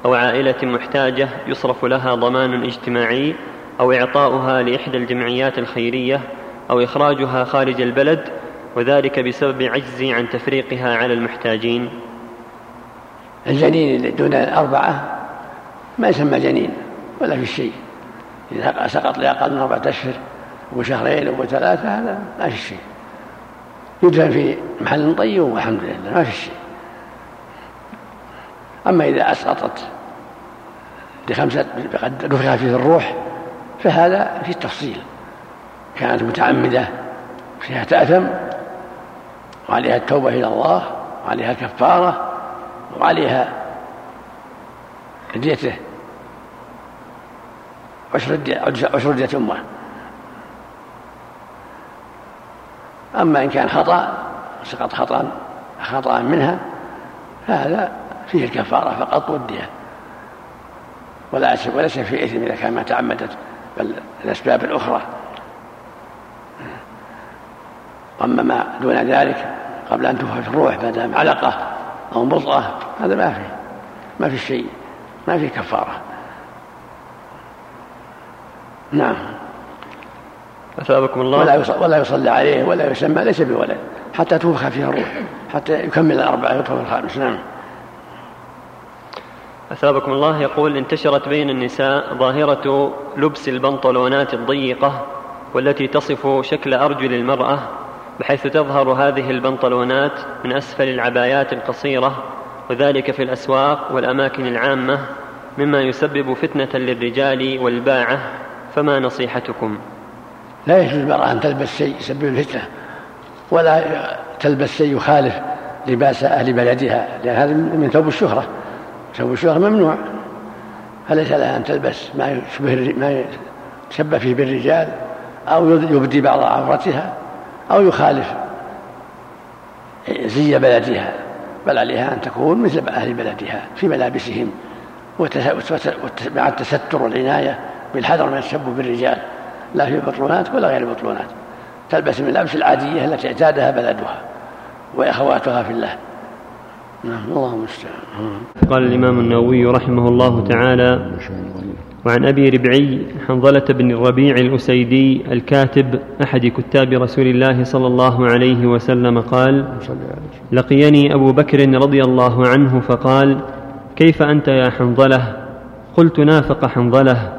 أو عائلة محتاجة يصرف لها ضمان اجتماعي أو إعطاؤها لإحدى الجمعيات الخيرية أو إخراجها خارج البلد؟ وذلك بسبب عجزي عن تفريقها على المحتاجين. الجنين دون الأربعة ما يسمى جنين ولا في شيء. إذا سقط لأقل من أربعة أشهر وشهرين وثلاثة هذا ما في شيء. يدفن في محل طيب والحمد لله ما في شيء. أما إذا أسقطت لخمسة قد نفخ فيه الروح فهذا في التفصيل كانت متعمدة فيها تأثم وعليها التوبة إلى الله وعليها الكفارة وعليها ديته عشر دية أمه. أما إن كان خطأ سقط خطأ خطأ منها فهذا فيه الكفارة فقط والدية. ولا وليس في إثم إذا كان ما تعمدت بل الأسباب الأخرى. أما ما دون ذلك قبل أن تنفخ الروح ما دام علقة أو بطأة هذا ما فيه ما في شيء ما في كفارة. نعم. أثابكم الله. ولا ولا يصلى عليه ولا يسمى ليس بولد. حتى تنفخ فيها الروح حتى يكمل الأربعة يدخل الخامس. نعم. أثابكم الله. يقول انتشرت بين النساء ظاهرة لبس البنطلونات الضيقة والتي تصف شكل أرجل المرأة بحيث تظهر هذه البنطلونات من أسفل العبايات القصيرة وذلك في الأسواق والأماكن العامة مما يسبب فتنة للرجال والباعة فما نصيحتكم؟ لا يجوز للمرأة أن تلبس شيء يسبب الفتنة ولا تلبس شيء يخالف لباس أهل بلدها لأن هذا من ثوب الشهرة ثوب الشهرة ممنوع فليس لها أن تلبس ما يشبه ما يتشبه فيه بالرجال أو يبدي بعض عورتها أو يخالف زي بلدها بل عليها أن تكون مثل أهل بلدها في ملابسهم مع التستر والعناية بالحذر من التشبه بالرجال. لا في البطلونات ولا غير البطلونات تلبس من الألبس العادية التي اعتادها بلدها وأخواتها في الله. نعم الله المستعان. قال الإمام النووي رحمه الله تعالى وعن أبي ربعي حنظلة بن الربيع الأسيدي الكاتب أحد كتاب رسول الله صلى الله عليه وسلم قال لقيني أبو بكر رضي الله عنه فقال كيف أنت يا حنظلة؟ قلت نافق حنظلة.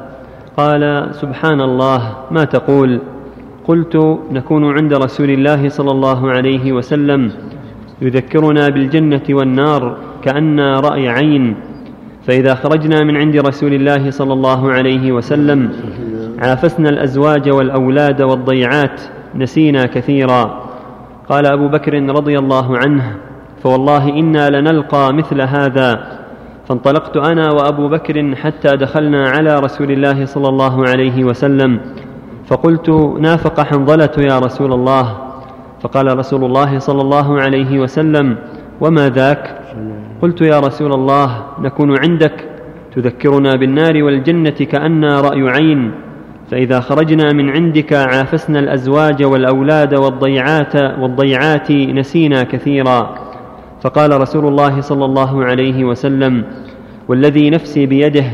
قال سبحان الله ما تقول؟ قلت نكون عند رسول الله صلى الله عليه وسلم يذكرنا بالجنة والنار كأن رأي عين فإذا خرجنا من عند رسول الله صلى الله عليه وسلم عافسنا الأزواج والأولاد والضيعات نسينا كثيرا. قال أبو بكر رضي الله عنه فوالله إنا لنلقى مثل هذا. فانطلقت أنا وأبو بكر حتى دخلنا على رسول الله صلى الله عليه وسلم. فقلت نافق حنظلة يا رسول الله. فقال رسول الله صلى الله عليه وسلم وما ذاك؟ قلت يا رسول الله نكون عندك. تذكرنا بالنار والجنة كانا رأي عين. فإذا خرجنا من عندك عافسنا الأزواج والأولاد والضيعات والضيعات نسينا كثيرا. فقال رسول الله صلى الله عليه وسلم والذي نفسي بيده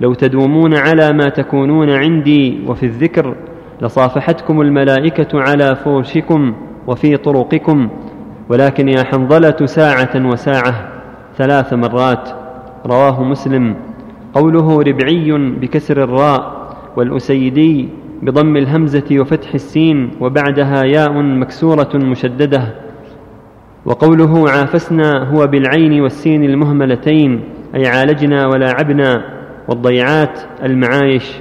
لو تدومون على ما تكونون عندي وفي الذكر لصافحتكم الملائكة على فرشكم وفي طرقكم. ولكن يا حنظلة ساعة وساعة. ثلاث مرات. رواه مسلم. قوله ربعي بكسر الراء والأسيدي بضم الهمزة وفتح السين وبعدها ياء مكسورة مشددة. وقوله عافسنا هو بالعين والسين المهملتين أي عالجنا ولاعبنا والضيعات المعايش.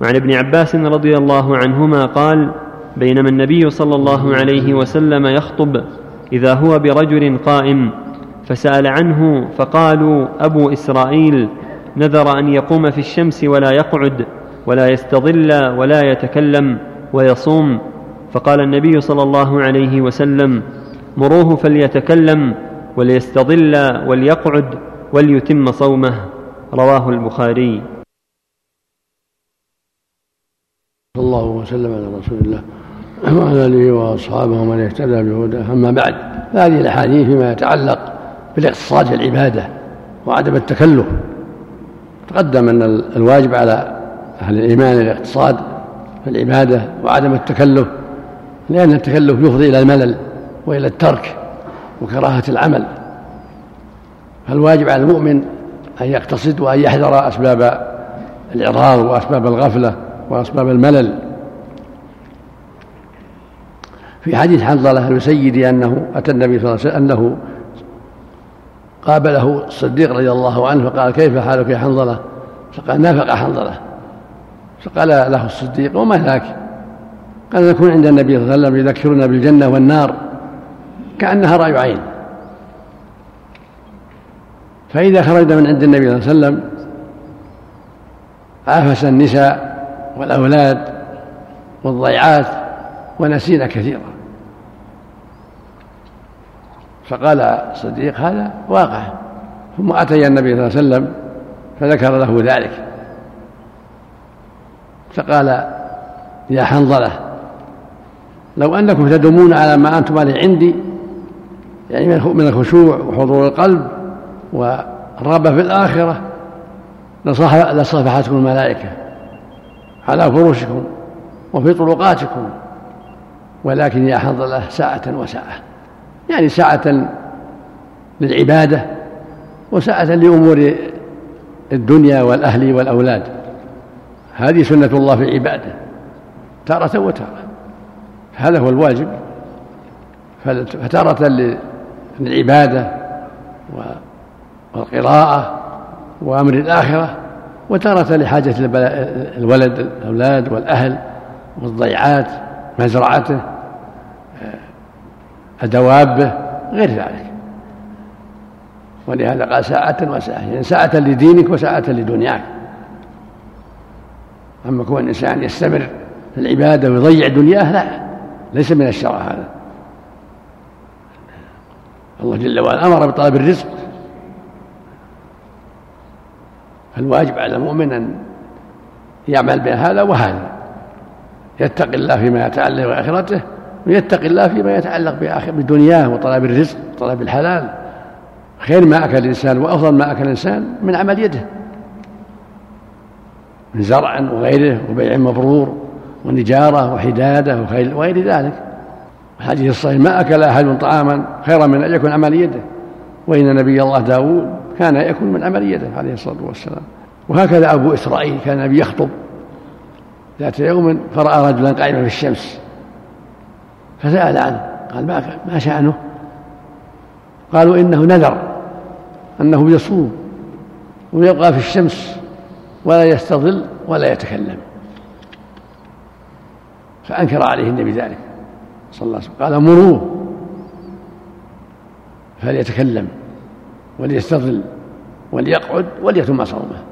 وعن ابن عباس رضي الله عنهما قال بينما النبي صلى الله عليه وسلم يخطب إذا هو برجل قائم. فسأل عنه فقالوا أبو إسرائيل نذر أن يقوم في الشمس ولا يقعد ولا يستظل ولا يتكلم ويصوم. فقال النبي صلى الله عليه وسلم مروه فليتكلم وليستظل وليقعد وليتم صومه. رواه البخاري. صلى الله وسلم على رسول الله وعلى آله وأصحابه ومن اهتدى بهداه. أما بعد فهذه الأحاديث فيما يتعلق بالاقتصاد في العبادة وعدم التكلف. تقدم أن الواجب على أهل الإيمان الاقتصاد في العبادة وعدم التكلف لأن التكلف يفضي إلى الملل وإلى الترك وكراهة العمل. فالواجب على المؤمن أن يقتصد وأن يحذر أسباب الإعراض وأسباب الغفلة وأسباب الملل. في حديث حنظلة لسيدي أنه أتى النبي صلى الله عليه وسلم أنه قابله الصديق رضي الله عنه فقال كيف حالك يا حنظلة؟ فقال نافق حنظلة. فقال له الصديق وما ذاك قال نكون عند النبي صلى الله عليه وسلم يذكرنا بالجنة والنار كأنها رأي عين. فإذا خرجنا من عند النبي صلى الله عليه وسلم عافس النساء والأولاد والضيعات ونسينا كثيرا. فقال الصديق هذا واقع. ثم أتي النبي صلى الله عليه وسلم فذكر له ذلك. فقال يا حنظلة لو أنكم تدومون على ما أنتم عليه عندي يعني من الخشوع وحضور القلب والرغبة في الآخرة لصافحتكم الملائكة على فرشكم وفي طرقاتكم. ولكن يا حنظلة ساعة وساعة. يعني ساعة للعبادة وساعة لأمور الدنيا والأهل والأولاد. هذه سنة الله في العبادة تارة وتارة. هذا هو الواجب. فتارة للعبادة والقراءة وأمر الآخرة وتارة لحاجة الولد الأولاد والأهل والضيعات مزرعته. دوابه غير ذلك. ولهذا قال ساعة وساعة يعني ساعة لدينك وساعة لدنياك. أما كون الإنسان يستمر في العبادة ويضيع دنياه لا ليس من الشرع هذا. الله جل وعلا أمر بطلب الرزق. فالواجب على المؤمن أن يعمل بهذا وهذا يتقي الله فيما يتعلق بآخرته ويتقي الله فيما يتعلق بدنياه وطلب الرزق وطلب الحلال. خير ما أكل الإنسان وأفضل ما أكل الإنسان من عمل يده. من زرع وغيره وبيع مبرور ونجارة وحدادة وغير ذلك. الحديث الصحيح ما أكل أحد طعاما خيرا من أن يكون عمل يده. وإن نبي الله داود كان يأكل من عمل يده عليه الصلاة والسلام. وهكذا أبو إسرائيل كان يخطب. ذات يوم فرأى رجلا قائما في الشمس. فسأل عنه. قال ما شأنه؟ قالوا إنه نذر أنه يصوم ويبقى في الشمس ولا يستظل ولا يتكلم. فأنكر عليه النبي ذلك. صلى الله عليه وسلم. قال مروه فليتكلم وليستظل وليقعد وليتم صومه.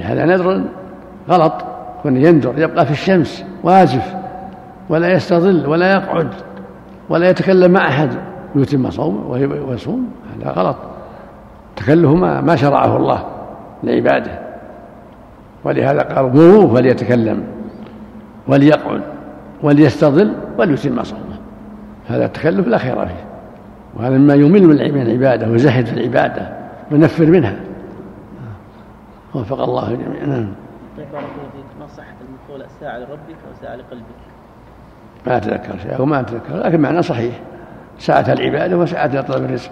هذا نذر غلط كن ينذر يبقى في الشمس واجف ولا يستظل ولا يقعد ولا يتكلم مع أحد ويتم صومه ويصوم هذا غلط. تكلف ما, ما شرعه الله لعباده. ولهذا قال مروه فليتكلم وليقعد وليستظل وليتم صومه. هذا التكلف لا خير فيه. وهذا مما يمل من العبادة ويزهد في العبادة وينفر منها. وفق الله جميعا. نعم بارك الله فيك. ما صحة المقولة؟ ساعة لربك وساعة لقلبك. ما أتذكر شيء وما أتذكر لكن معنى صحيح. ساعة العبادة وساعة طلب الرزق.